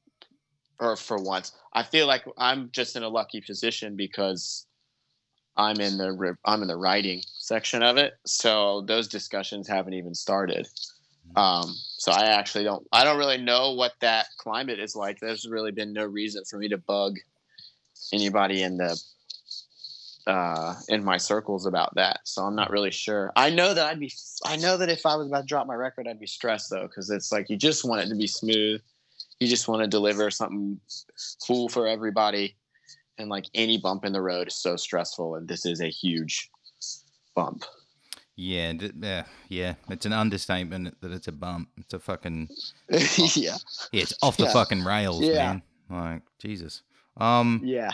or for once, I feel like I'm just in a lucky position because I'm in the I'm in the writing section of it. So those discussions haven't even started. Um so I actually don't I don't really know what that climate is like. There's really been no reason for me to bug anybody in the uh, in my circles about that. So I'm not really sure. I know that I'd be. I know that if I was about to drop my record, I'd be stressed though, because it's like you just want it to be smooth. You just want to deliver something cool for everybody, and like any bump in the road is so stressful, and this is a huge bump. Yeah, yeah, yeah. It's an understatement that it's a bump. It's a fucking yeah, yeah. It's off the Yeah. fucking rails, Yeah. man. Like Jesus. Um, yeah.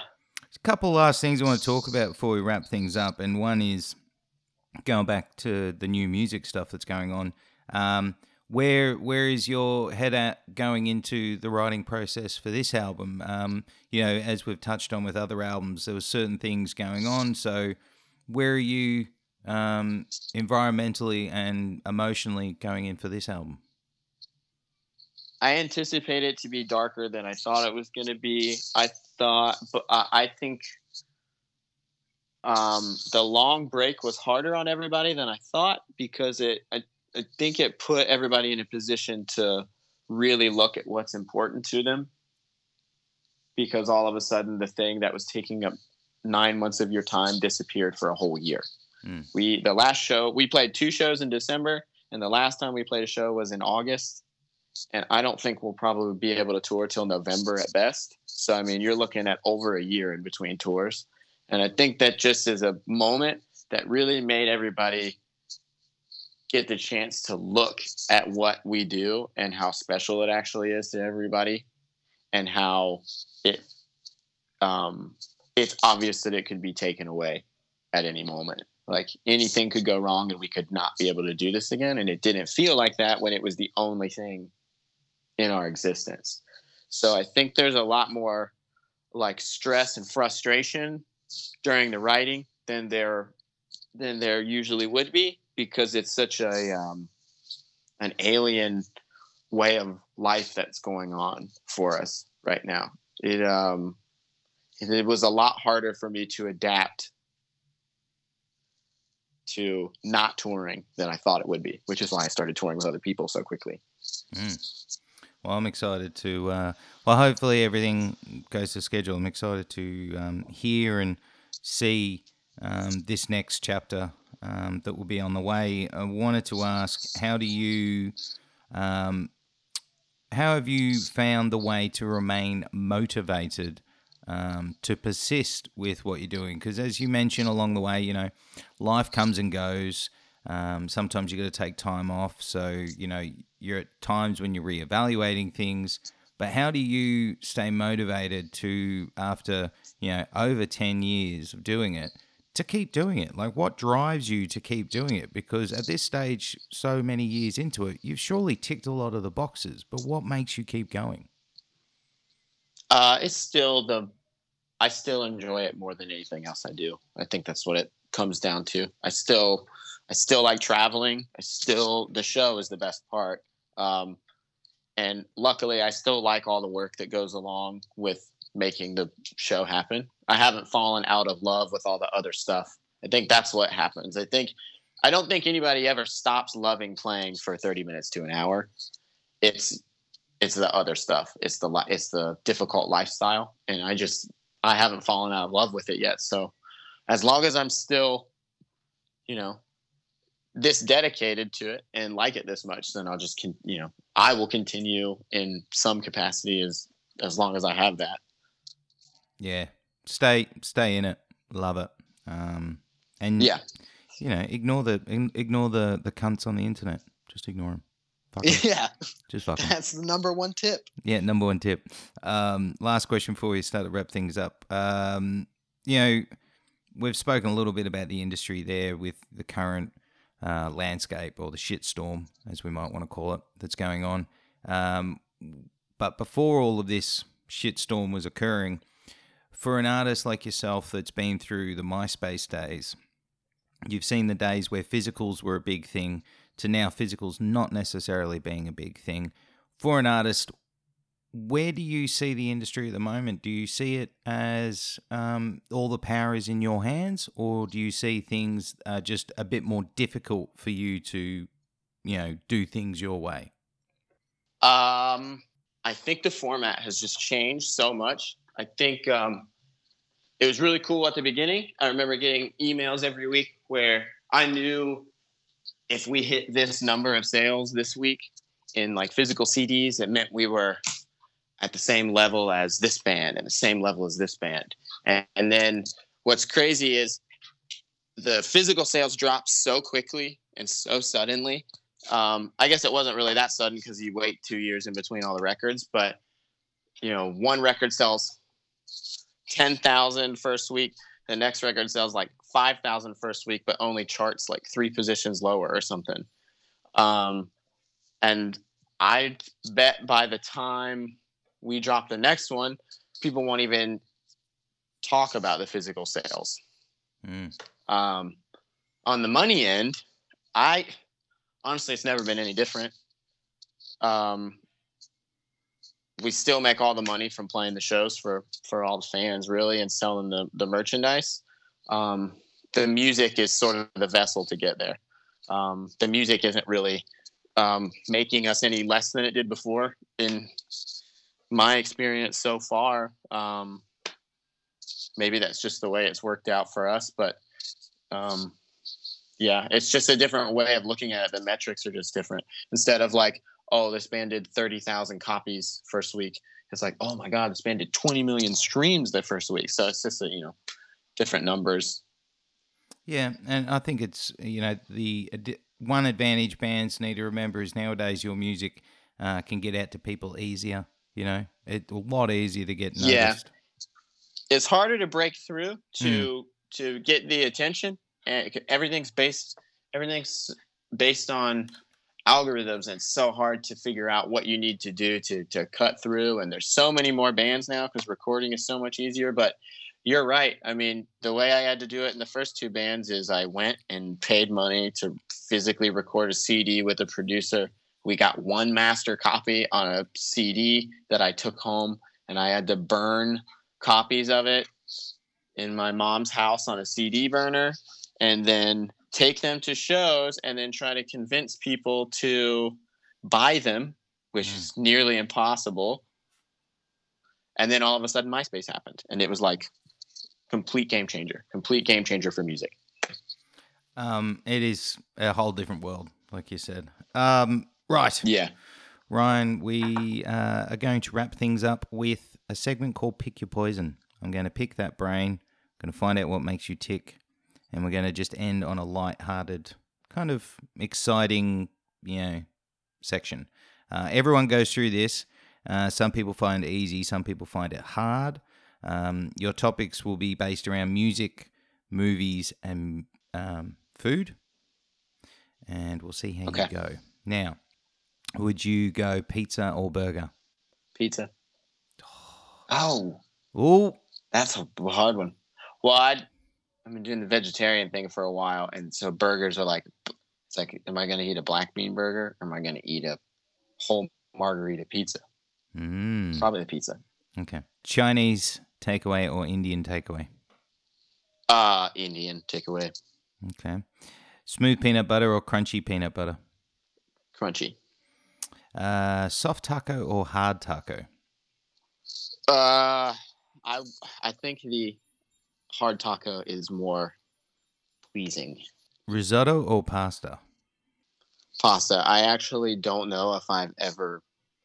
A couple last things I want to talk about before we wrap things up, and one is going back to the new music stuff that's going on. Um, where where is your head at going into the writing process for this album? Um, you know, as we've touched on with other albums, there were certain things going on. So, where are you um, environmentally and emotionally going in for this album? I anticipate it to be darker than I thought it was going to be. I thought, but I, I think um, the long break was harder on everybody than I thought because it. I, I think it put everybody in a position to really look at what's important to them. Because all of a sudden, the thing that was taking up nine months of your time disappeared for a whole year. Hmm. We the last show we played two shows in December, and the last time we played a show was in August and I don't think we'll probably be able to tour till November at best. So I mean, you're looking at over a year in between tours, and I think that just is a moment that really made everybody get the chance to look at what we do and how special it actually is to everybody, and how it um, it's obvious that it could be taken away at any moment. Like anything could go wrong and we could not be able to do this again. And it didn't feel like that when it was the only thing in our existence. So I think there's a lot more like stress and frustration during the writing than there than there usually would be because it's such a um, an alien way of life that's going on for us right now. It um it was a lot harder for me to adapt to not touring than I thought it would be, which is why I started touring with other people so quickly. Mm. Well, I'm excited to. Uh, well, hopefully everything goes to schedule. I'm excited to um, hear and see um, this next chapter um, that will be on the way. I wanted to ask, how do you, um, how have you found the way to remain motivated um, to persist with what you're doing? Because as you mentioned along the way, you know, life comes and goes. Um, sometimes you've got to take time off. So, you know, you're at times when you're reevaluating things. But how do you stay motivated to, after, you know, over 10 years of doing it, to keep doing it? Like, what drives you to keep doing it? Because at this stage, so many years into it, you've surely ticked a lot of the boxes. But what makes you keep going? Uh, it's still the, I still enjoy it more than anything else I do. I think that's what it comes down to. I still, I still like traveling. I still the show is the best part. Um, and luckily, I still like all the work that goes along with making the show happen. I haven't fallen out of love with all the other stuff. I think that's what happens. I think I don't think anybody ever stops loving playing for 30 minutes to an hour. It's it's the other stuff. It's the it's the difficult lifestyle and I just I haven't fallen out of love with it yet. So as long as I'm still you know this dedicated to it and like it this much, then I'll just con- you know I will continue in some capacity as as long as I have that. Yeah, stay stay in it, love it, um, and yeah, you know ignore the ignore the the cunts on the internet. Just ignore them. Yeah, just fuck That's the number one tip. Yeah, number one tip. Um, last question before we start to wrap things up. Um, you know, we've spoken a little bit about the industry there with the current uh, landscape or the shitstorm, as we might want to call it, that's going on. Um, but before all of this shitstorm was occurring, for an artist like yourself that's been through the MySpace days, you've seen the days where physicals were a big thing to now physicals not necessarily being a big thing. For an artist, where do you see the industry at the moment? Do you see it as um, all the power is in your hands, or do you see things uh, just a bit more difficult for you to, you know, do things your way? Um, I think the format has just changed so much. I think um, it was really cool at the beginning. I remember getting emails every week where I knew if we hit this number of sales this week in like physical CDs, it meant we were at the same level as this band and the same level as this band. And, and then what's crazy is the physical sales dropped so quickly and so suddenly. Um, I guess it wasn't really that sudden because you wait two years in between all the records, but you know, one record sells 10,000 first week. The next record sells like 5,000 first week, but only charts like three positions lower or something. Um, and I bet by the time we drop the next one, people won't even talk about the physical sales. Mm. Um, on the money end, I honestly, it's never been any different. Um, we still make all the money from playing the shows for for all the fans, really, and selling the the merchandise. Um, the music is sort of the vessel to get there. Um, the music isn't really um, making us any less than it did before in my experience so far, um, maybe that's just the way it's worked out for us. But um, yeah, it's just a different way of looking at it. The metrics are just different. Instead of like, oh, this band did 30,000 copies first week, it's like, oh my God, this band did 20 million streams the first week. So it's just, a, you know, different numbers. Yeah. And I think it's, you know, the one advantage bands need to remember is nowadays your music uh, can get out to people easier. You know, it's a lot easier to get noticed. Yeah, it's harder to break through to mm. to get the attention, and everything's based everything's based on algorithms and it's so hard to figure out what you need to do to to cut through and there's so many more bands now because recording is so much easier but you're right i mean the way i had to do it in the first two bands is i went and paid money to physically record a cd with a producer we got one master copy on a CD that I took home and I had to burn copies of it in my mom's house on a CD burner and then take them to shows and then try to convince people to buy them, which Mm. is nearly impossible. And then all of a sudden MySpace happened and it was like complete game changer, complete game changer for music. Um, it is a whole different world, like you said. Um, right. Yeah. Ryan, we uh, are going to wrap things up with a segment called Pick Your Poison. I'm going to pick that brain, going to find out what makes you tick, and we're going to just end on a light-hearted, kind of exciting, you know, section. Uh, everyone goes through this. Uh, some people find it easy, some people find it hard. Um, your topics will be based around music, movies, and um, food, and we'll see how Okay. you go. Now, would you go pizza or burger? Pizza. Oh, Oh, that's a hard one. Well, I, I've been doing the vegetarian thing for a while, and so burgers are like, it's like, am I going to eat a black bean burger or am I going to eat a whole margherita pizza? mm, Probably the pizza. okay. Chinese takeaway or Indian takeaway? Uh, Indian takeaway, Okay. Smooth peanut butter or crunchy peanut butter? crunchy. Uh, soft taco or hard taco? Uh, I I think the hard taco is more pleasing. Risotto or pasta? Pasta. I actually don't know if I've ever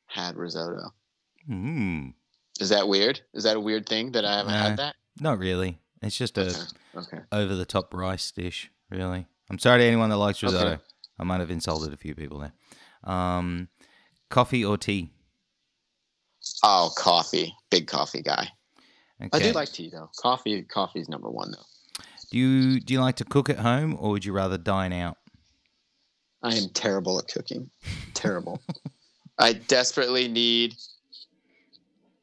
had risotto. Mm, Is that weird? Is that a weird thing that I haven't Nah. had that? not really. It's just a Okay. Okay. over the top rice dish, really. I'm sorry to anyone that likes Okay. risotto. I might have insulted a few people there. Um, coffee or tea? Oh, coffee. Big coffee guy. I do like tea though. Coffee. Coffee's number one though. Do you do you like to cook at home or would you rather dine out? I am terrible at cooking. Terrible. I desperately need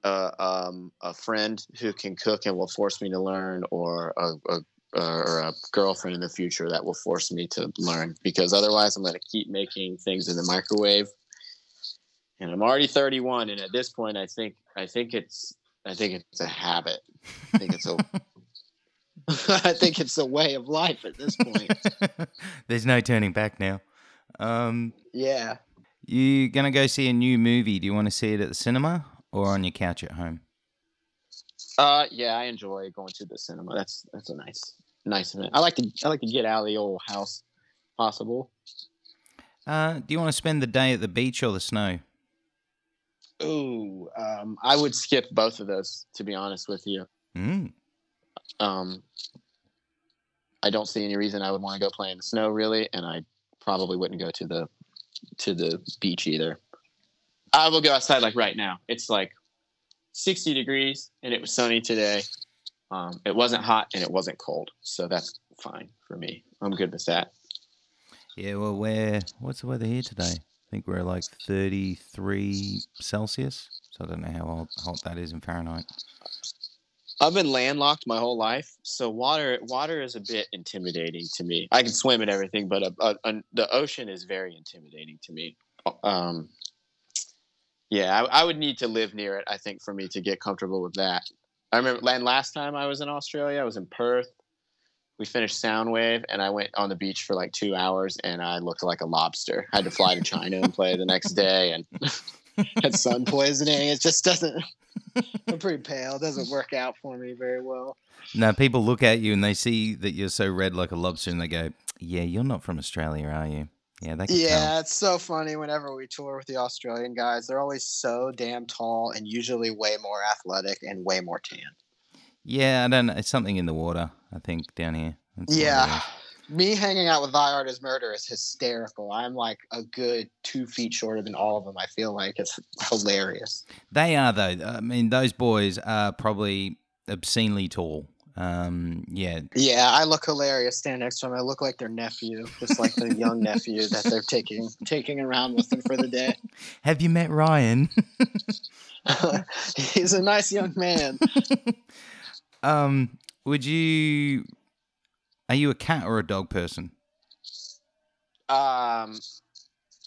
a um, a friend who can cook and will force me to learn, or a, a or a girlfriend in the future that will force me to learn. Because otherwise, I'm going to keep making things in the microwave. And I'm already 31, and at this point, I think I think it's I think it's a habit. I think it's a I think it's a way of life at this point. There's no turning back now. Um, Yeah. you gonna go see a new movie? Do you want to see it at the cinema or on your couch at home? Uh, yeah, I enjoy going to the cinema. That's that's a nice nice event. I like to I like to get out of the old house, possible. Uh, do you want to spend the day at the beach or the snow? Ooh, um, I would skip both of those to be honest with you. Mm. Um, I don't see any reason I would want to go play in the snow really, and I probably wouldn't go to the to the beach either. I will go outside like right now. It's like 60 degrees and it was sunny today. Um, it wasn't hot and it wasn't cold, so that's fine for me. I'm good with that. Yeah, well, we're what's the weather here today? I think we're like 33 Celsius. So I don't know how hot, hot that is in Fahrenheit. I've been landlocked my whole life, so water water is a bit intimidating to me. I can swim and everything, but a, a, a- the ocean is very intimidating to me. Um, yeah, I, I would need to live near it. I think for me to get comfortable with that. I remember land last time I was in Australia. I was in Perth. We finished Soundwave, and I went on the beach for like two hours, and I looked like a lobster. I had to fly to China and play the next day, and had sun poisoning. It just doesn't. I'm pretty pale. It doesn't work out for me very well. Now, people look at you and they see that you're so red like a lobster and they go, Yeah, you're not from Australia, are you? Yeah, they can tell. Yeah, it's so funny whenever we tour with the Australian guys. They're always so damn tall and usually way more athletic and way more tan. Yeah, I don't know. It's something in the water, I think, down here. That's what it Yeah. Me hanging out with Thy Art is Murder is hysterical. I'm like a good two feet shorter than all of them. I feel like it's hilarious. They are, though. I mean, those boys are probably obscenely tall. Um, yeah. Yeah, I look hilarious standing next to them. I look like their nephew, just like the young nephew that they're taking taking around with them for the day. Have you met Ryan? He's a nice young man. Um, would you. Are you a cat or a dog person? Um,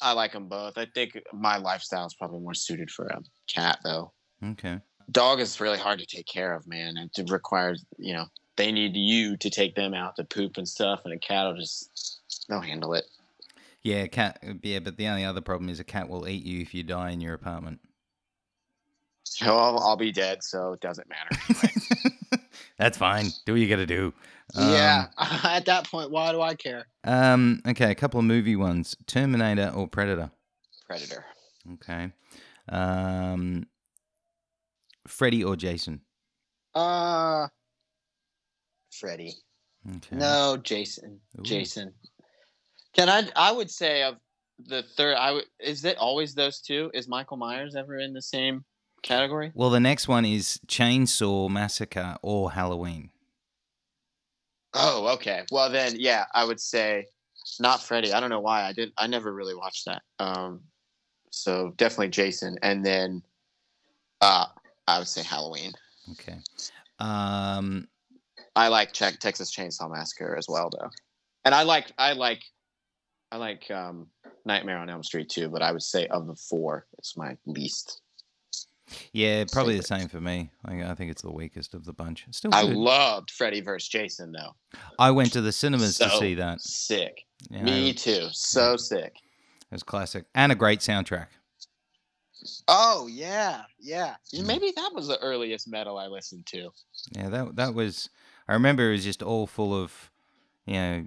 I like them both. I think my lifestyle is probably more suited for a cat, though. Okay. dog is really hard to take care of, man. It requires, you know, they need you to take them out to poop and stuff, and a cat will just they'll handle it. Yeah, cat. Yeah, but the only other problem is a cat will eat you if you die in your apartment. So I'll, I'll be dead, so it doesn't matter. That's fine. Do what you got to do. yeah, at that point, why do I care? Um. Okay, a couple of movie ones: Terminator or Predator. Predator. Okay. Um. Freddy or Jason. Uh, Freddy. Okay. No, Jason. Ooh. Jason. Can I? I would say of the third. I would. Is it always those two? Is Michael Myers ever in the same category? Well, the next one is Chainsaw Massacre or Halloween. Oh, okay. Well, then, yeah, I would say not Freddy. I don't know why I did. I never really watched that. Um, so definitely Jason, and then uh, I would say Halloween. Okay. Um. I like Check Texas Chainsaw Massacre as well, though, and I like I like I like um, Nightmare on Elm Street too. But I would say of the four, it's my least. Yeah, probably the same for me. I, I think it's the weakest of the bunch. Still I loved Freddy vs. Jason though. I went to the cinemas to see that. Sick. Yeah, Me too. So sick. It was classic and a great soundtrack. Oh yeah, yeah. Maybe that was the earliest metal I listened to. Yeah, that that was. I remember it was just all full of, you know,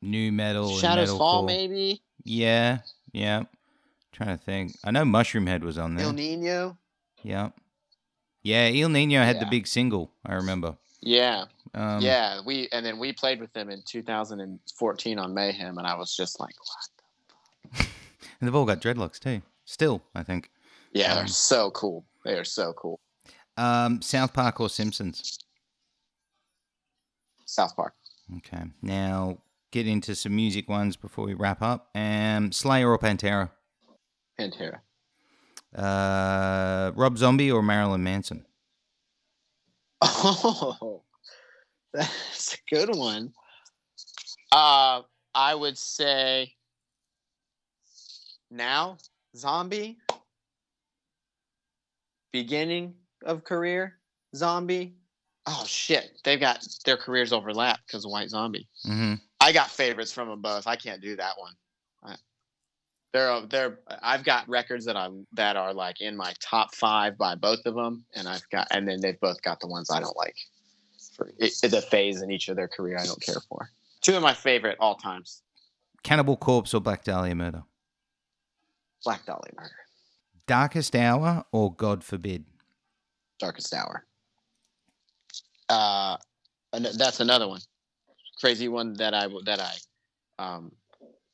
new metal. Shadows and Fall, metalcore. maybe. Yeah, yeah. Trying to think. I know Mushroomhead was on there. Ill Niño. Yeah. Yeah, Ill Niño had the big single, I remember. Yeah, Um, yeah. We and then we played with them in 2014 on Mayhem, and I was just like, what? And they've all got dreadlocks too. Still, I think. Yeah, Um, they're so cool. They are so cool. Um, South Park or Simpsons? South Park. Okay. Now, get into some music ones before we wrap up. Um, Slayer or Pantera? Pantera. Uh, Rob Zombie or Marilyn Manson? Oh, that's a good one. Uh, I would say now zombie. Beginning of career zombie. Oh shit, they've got their careers overlap because of White Zombie. Mm-hmm. I got favorites from them both. I can't do that one. They're they're I've got records that I'm that are like in my top five by both of them, and I've got and then they've both got the ones I don't like for it, the phase in each of their career I don't care for. Two of my favorite all times: Cannibal Corpse or Black Dahlia Murder? Black Dahlia Murder, Darkest Hour or God Forbid? Darkest Hour. Uh, and that's another one, crazy one that I that I, um,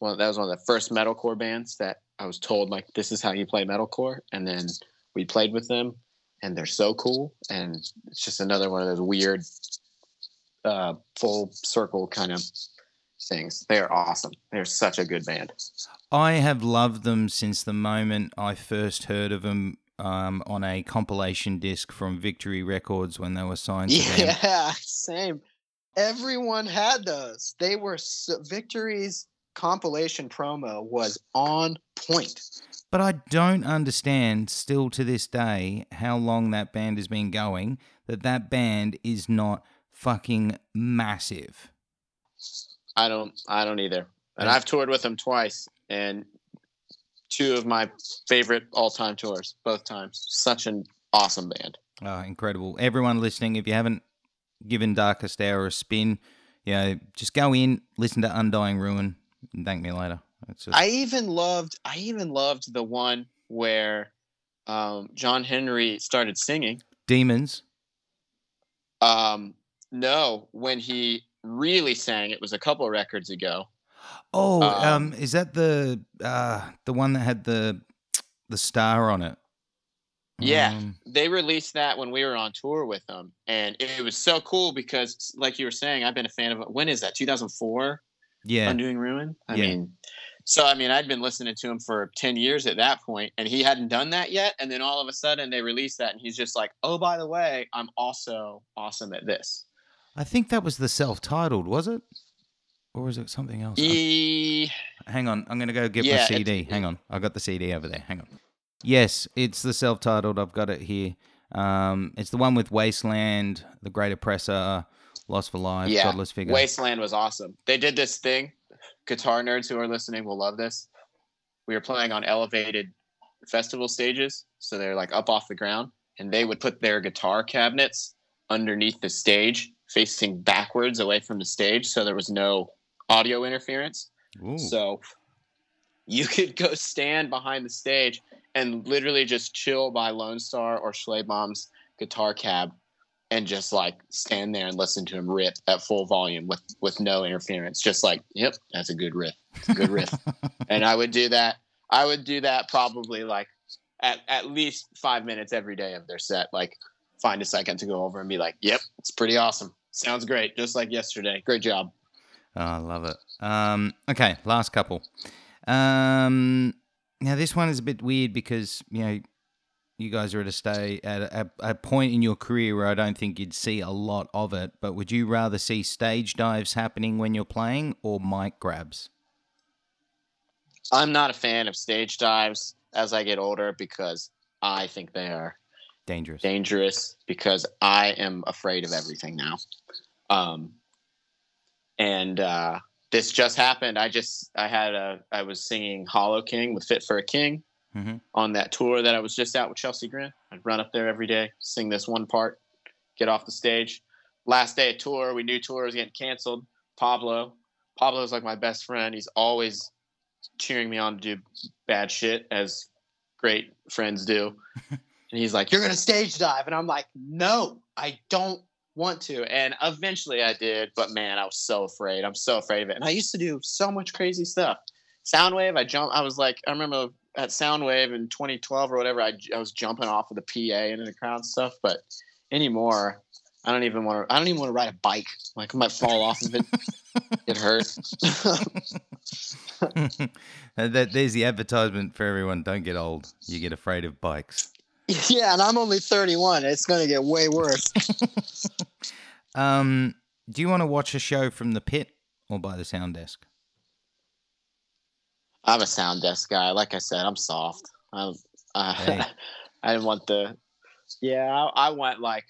well that was one of the first metalcore bands that I was told like this is how you play metalcore, and then we played with them, and they're so cool, and it's just another one of those weird, uh, full circle kind of things. They're awesome. They're such a good band. I have loved them since the moment I first heard of them um, on a compilation disc from Victory Records when they were signed. Yeah, same. Everyone had those. They were so, Victory's compilation promo was on point. But I don't understand still to this day how long that band has been going, that that band is not fucking massive. I don't I don't either. And I've toured with them twice and two of my favorite all-time tours both times. Such an awesome band. Oh, incredible. Everyone listening, if you haven't given Darkest Hour a spin, you know, just go in, listen to Undoing Ruin, and thank me later. It's just, I even loved I even loved the one where um, John Henry started singing. Demons. Um, no, when he really sang, it was a couple of records ago. Oh, um, Um, is that the uh, the one that had the the star on it? Yeah. Um, They released that when we were on tour with them, and it was so cool because, like you were saying, I've been a fan of it. When is that? 2004. Yeah. Undoing Ruin. I Yeah. mean, so I mean, I'd been listening to him for ten years at that point, and he hadn't done that yet. And then all of a sudden, they released that, and he's just like, "Oh, by the way, I'm also awesome at this." I think that was the self-titled, was it? Or was it something else? E- Hang on, I'm gonna go get my CD. Hang on, I got the CD over there. Hang on. Yes, it's the self-titled. I've got it here. Um, it's the one with Wasteland, The Great Oppressor, Lost for Life, Yeah, Godless Figure. Wasteland was awesome. They did this thing. Guitar nerds who are listening will love this. We were playing on elevated festival stages, so they're like up off the ground, and they would put their guitar cabinets underneath the stage, facing backwards away from the stage, so there was no audio interference. Ooh. So you could go stand behind the stage and literally just chill by Lonestar or Schleibaum's guitar cab and just like stand there and listen to him rip at full volume with with no interference. Just like, yep, that's a good riff. A good riff. and I would do that. I would do that probably like at, at least five minutes every day of their set. Like find a second to go over and be like, yep, it's pretty awesome. Sounds great. Just like yesterday. Great job. Oh, I love it. Um, okay, last couple. Um, now this one is a bit weird because you know you guys are at a stay at a, a point in your career where I don't think you'd see a lot of it. But would you rather see stage dives happening when you're playing or mic grabs? I'm not a fan of stage dives as I get older because I think they are Dangerous. dangerous because I am afraid of everything now. Um, and uh, this just happened. I just I had a I was singing Hollow King with Fit for a King Mhm. on that tour that I was just out with Chelsea Grin. I'd run up there every day, sing this one part, get off the stage. Last day of tour, we knew tour was getting canceled. Pablo, Pablo's like my best friend. He's always cheering me on to do bad shit as great friends do. and he's like, "You're gonna stage dive," and I'm like, "No, I don't want to." And eventually, I did, but man, I was so afraid. I'm so afraid of it. And I used to do so much crazy stuff. Soundwave, I jump. I was like, I remember at Soundwave in 2012 or whatever. I, I was jumping off of the PA into the crowd and stuff. But anymore, I don't even want to. I don't even want to ride a bike. Like I might fall off of it. it hurts. That, there's the advertisement for everyone. Don't get old. You get afraid of bikes. Yeah, and I'm only 31. It's going to get way worse. Um, do you want to watch a show from the pit or by the sound desk? I'm a sound desk guy. Like I said, I'm soft. I'm, uh, Hey. I didn't want the. Yeah, I, I went like.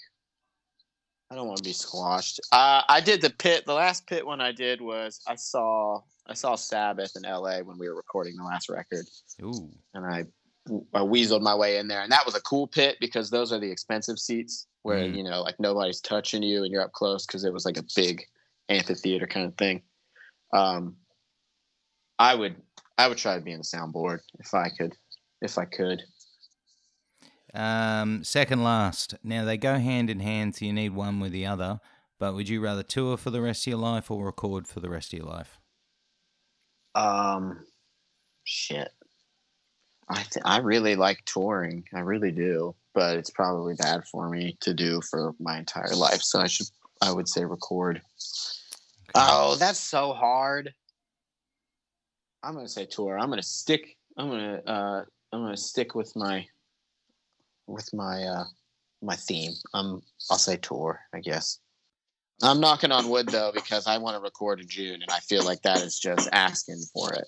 I don't want to be squashed. Uh, I did the pit. The last pit one I did was I saw I saw Sabbath in L.A. when we were recording the last record, Ooh. and I I weaseled my way in there, and that was a cool pit because those are the expensive seats where Mm. you know like nobody's touching you and you're up close because it was like a big amphitheater kind of thing. Um, I would I would try to be in the soundboard if I could if I could. Um, second last. Now they go hand in hand, so you need one with the other. But would you rather tour for the rest of your life or record for the rest of your life? Um, shit. I th- I really like touring. I really do, but it's probably bad for me to do for my entire life. So I should I would say record. Oh, that's so hard. I'm gonna say tour. I'm gonna stick. I'm gonna uh, I'm gonna stick with my with my uh, my theme. Um, I'll say tour. I guess. I'm knocking on wood though because I want to record in June, and I feel like that is just asking for it.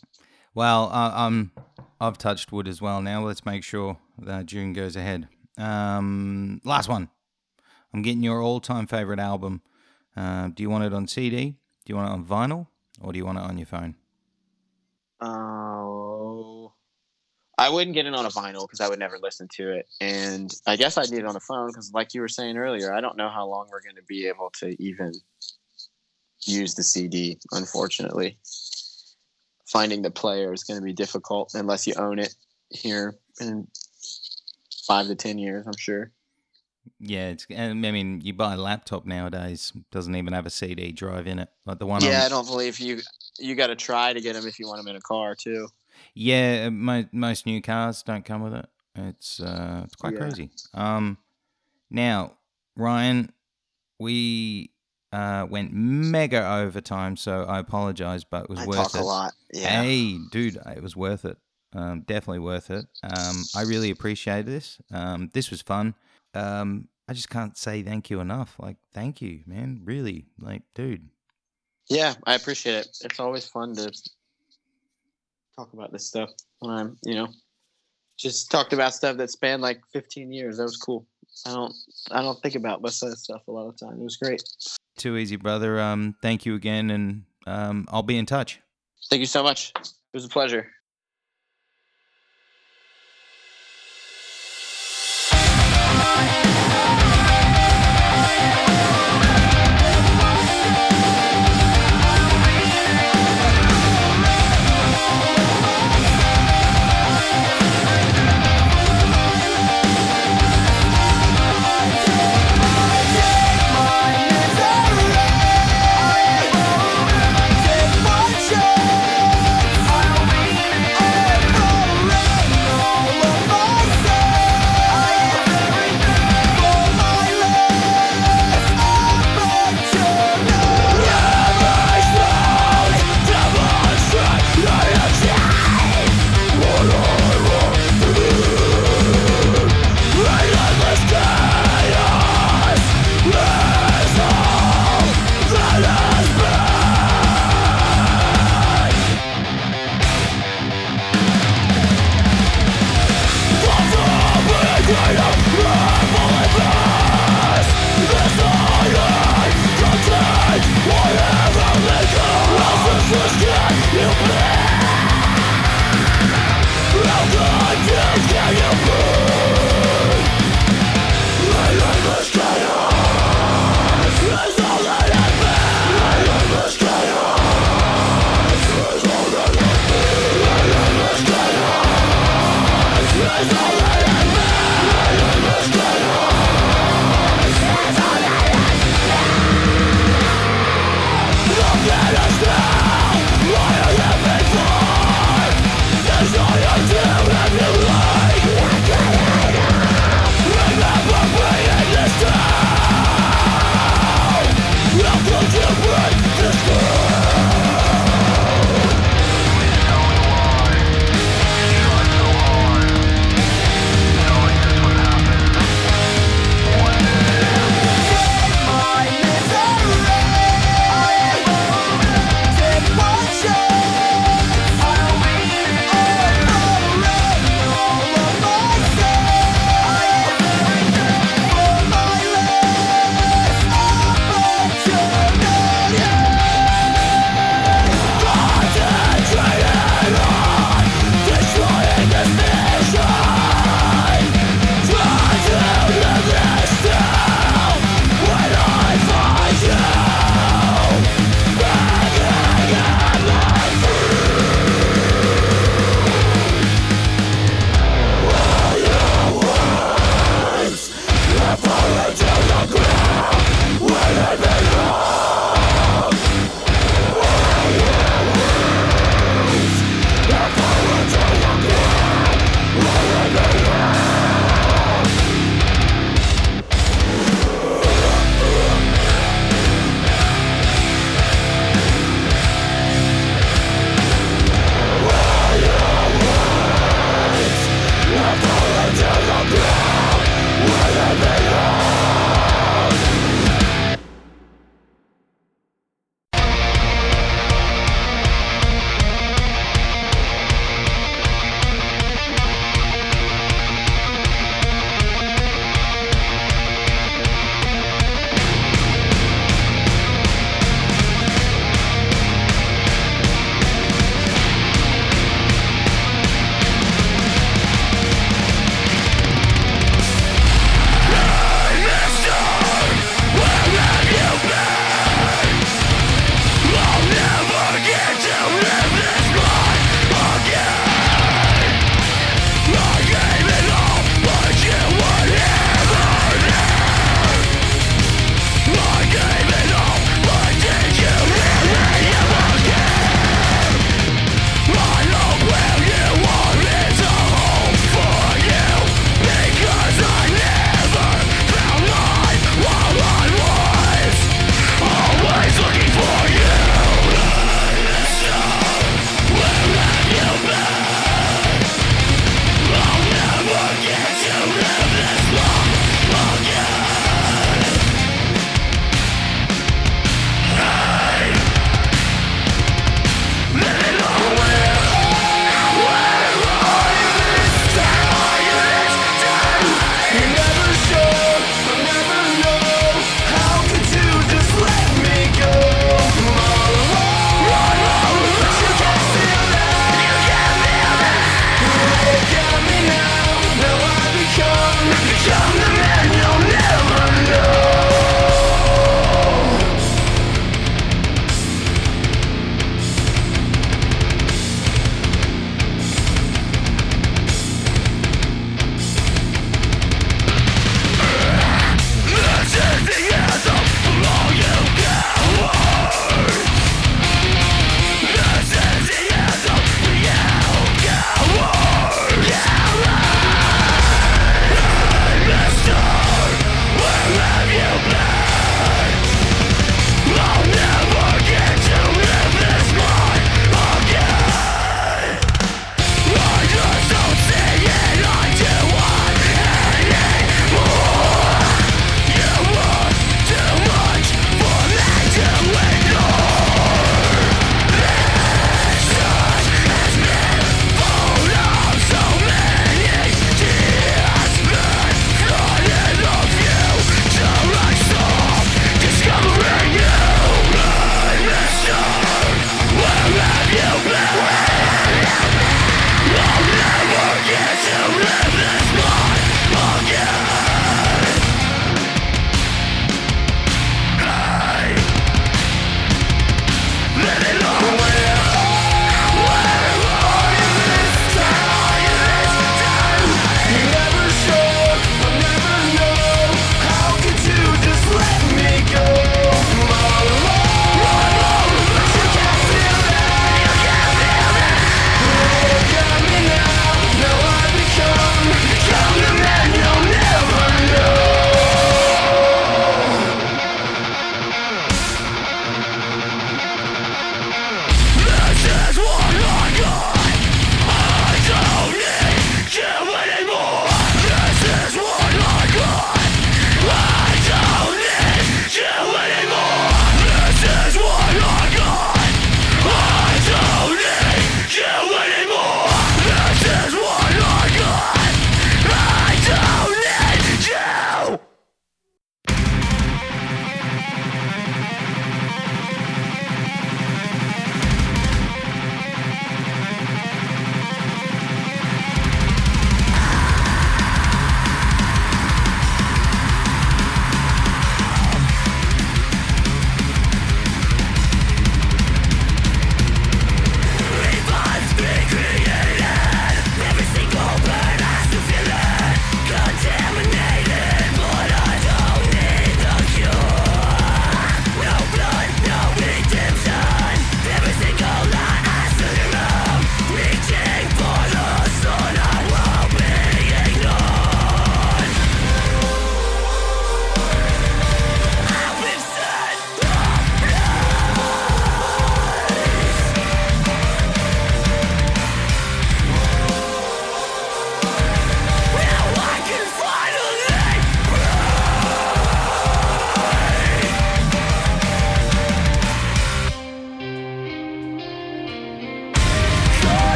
Well, uh, um, I've touched wood as well. Now let's make sure that June goes ahead. Um, last one. I'm getting your all-time favorite album. Uh, do you want it on CD? Do you want it on vinyl, or do you want it on your phone? Oh, I wouldn't get it on a vinyl because I would never listen to it, and I guess I'd need it on a phone because, like you were saying earlier, I don't know how long we're going to be able to even use the CD. Unfortunately, finding the player is going to be difficult unless you own it here in five to ten years. I'm sure. Yeah, it's. I mean, you buy a laptop nowadays doesn't even have a CD drive in it, like the one. Yeah, I I'm, don't believe you. You got to try to get them if you want them in a car too. yeah. Mo- most new cars don't come with it. It's uh, it's quite Yeah. crazy. Um, now Ryan, we uh went mega overtime, so I apologize, but it was I worth talk it. a lot. Yeah. Hey, dude, it was worth it. Um, definitely worth it. Um, I really appreciate this. Um, this was fun. Um, I just can't say thank you enough. Like, thank you, man. Really, like, dude. Yeah, I appreciate it. It's always fun to talk about this stuff when I'm, you know, just talked about stuff that spanned like 15 years. That was cool. I don't I don't think about West Side stuff a lot of time. It was great. Too easy, brother. Um, thank you again, and um, I'll be in touch. Thank you so much. It was a pleasure.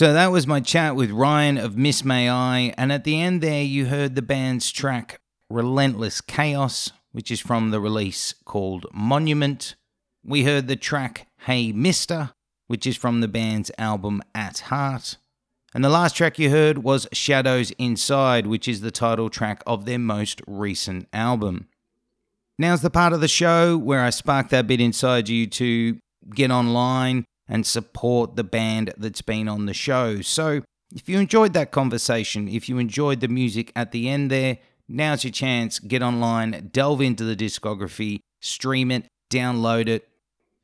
So that was my chat with Ryan of Miss May I, and at the end there you heard the band's track Relentless Chaos, which is from the release called Monument. We heard the track Hey Mister, which is from the band's album At Heart. And the last track you heard was Shadows Inside, which is the title track of their most recent album. Now's the part of the show where I spark that bit inside you to get online and support the band that's been on the show. So, if you enjoyed that conversation, if you enjoyed the music at the end there, now's your chance. Get online, delve into the discography, stream it, download it,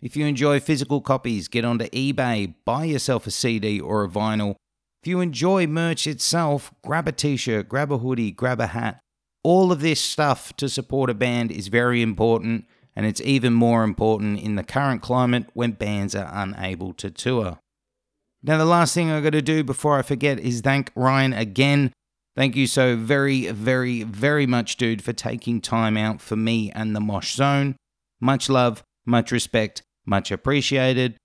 if you enjoy physical copies, get onto eBay, buy yourself a CD or a vinyl. If you enjoy merch itself, grab a t shirt, grab a hoodie, grab a hat. All of this stuff to support a band is very important, and it's even more important in the current climate when bands are unable to tour. Now, the last thing I've got to do before I forget is thank Ryan again. Thank you so very, very, very much, dude, for taking time out for me and the Mosh Zone. Much love, much respect, much appreciated.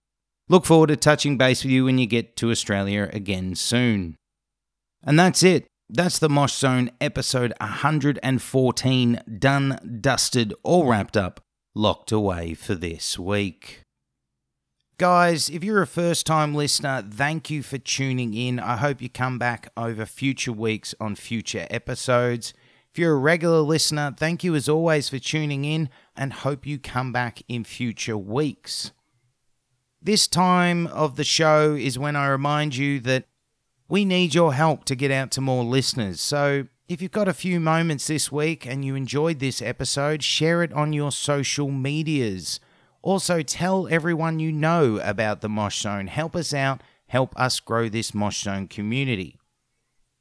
Look forward to touching base with you when you get to Australia again soon. And that's it. That's the Mosh Zone episode 114 done, dusted, all wrapped up, locked away for this week. Guys, if you're a first time listener, thank you for tuning in. I hope you come back over future weeks on future episodes. If you're a regular listener, thank you as always for tuning in and hope you come back in future weeks. This time of the show is when I remind you that we need your help to get out to more listeners. So if you've got a few moments this week and you enjoyed this episode, share it on your social medias. Also, tell everyone you know about the Mosh Zone. Help us out, help us grow this Mosh Zone community.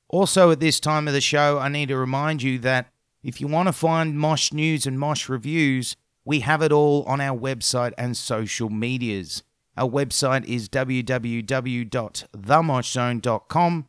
Also, at this time of the show, I need to remind you that if you want to find Mosh news and Mosh reviews, we have it all on our website and social medias. Our website is www.themoshzone.com.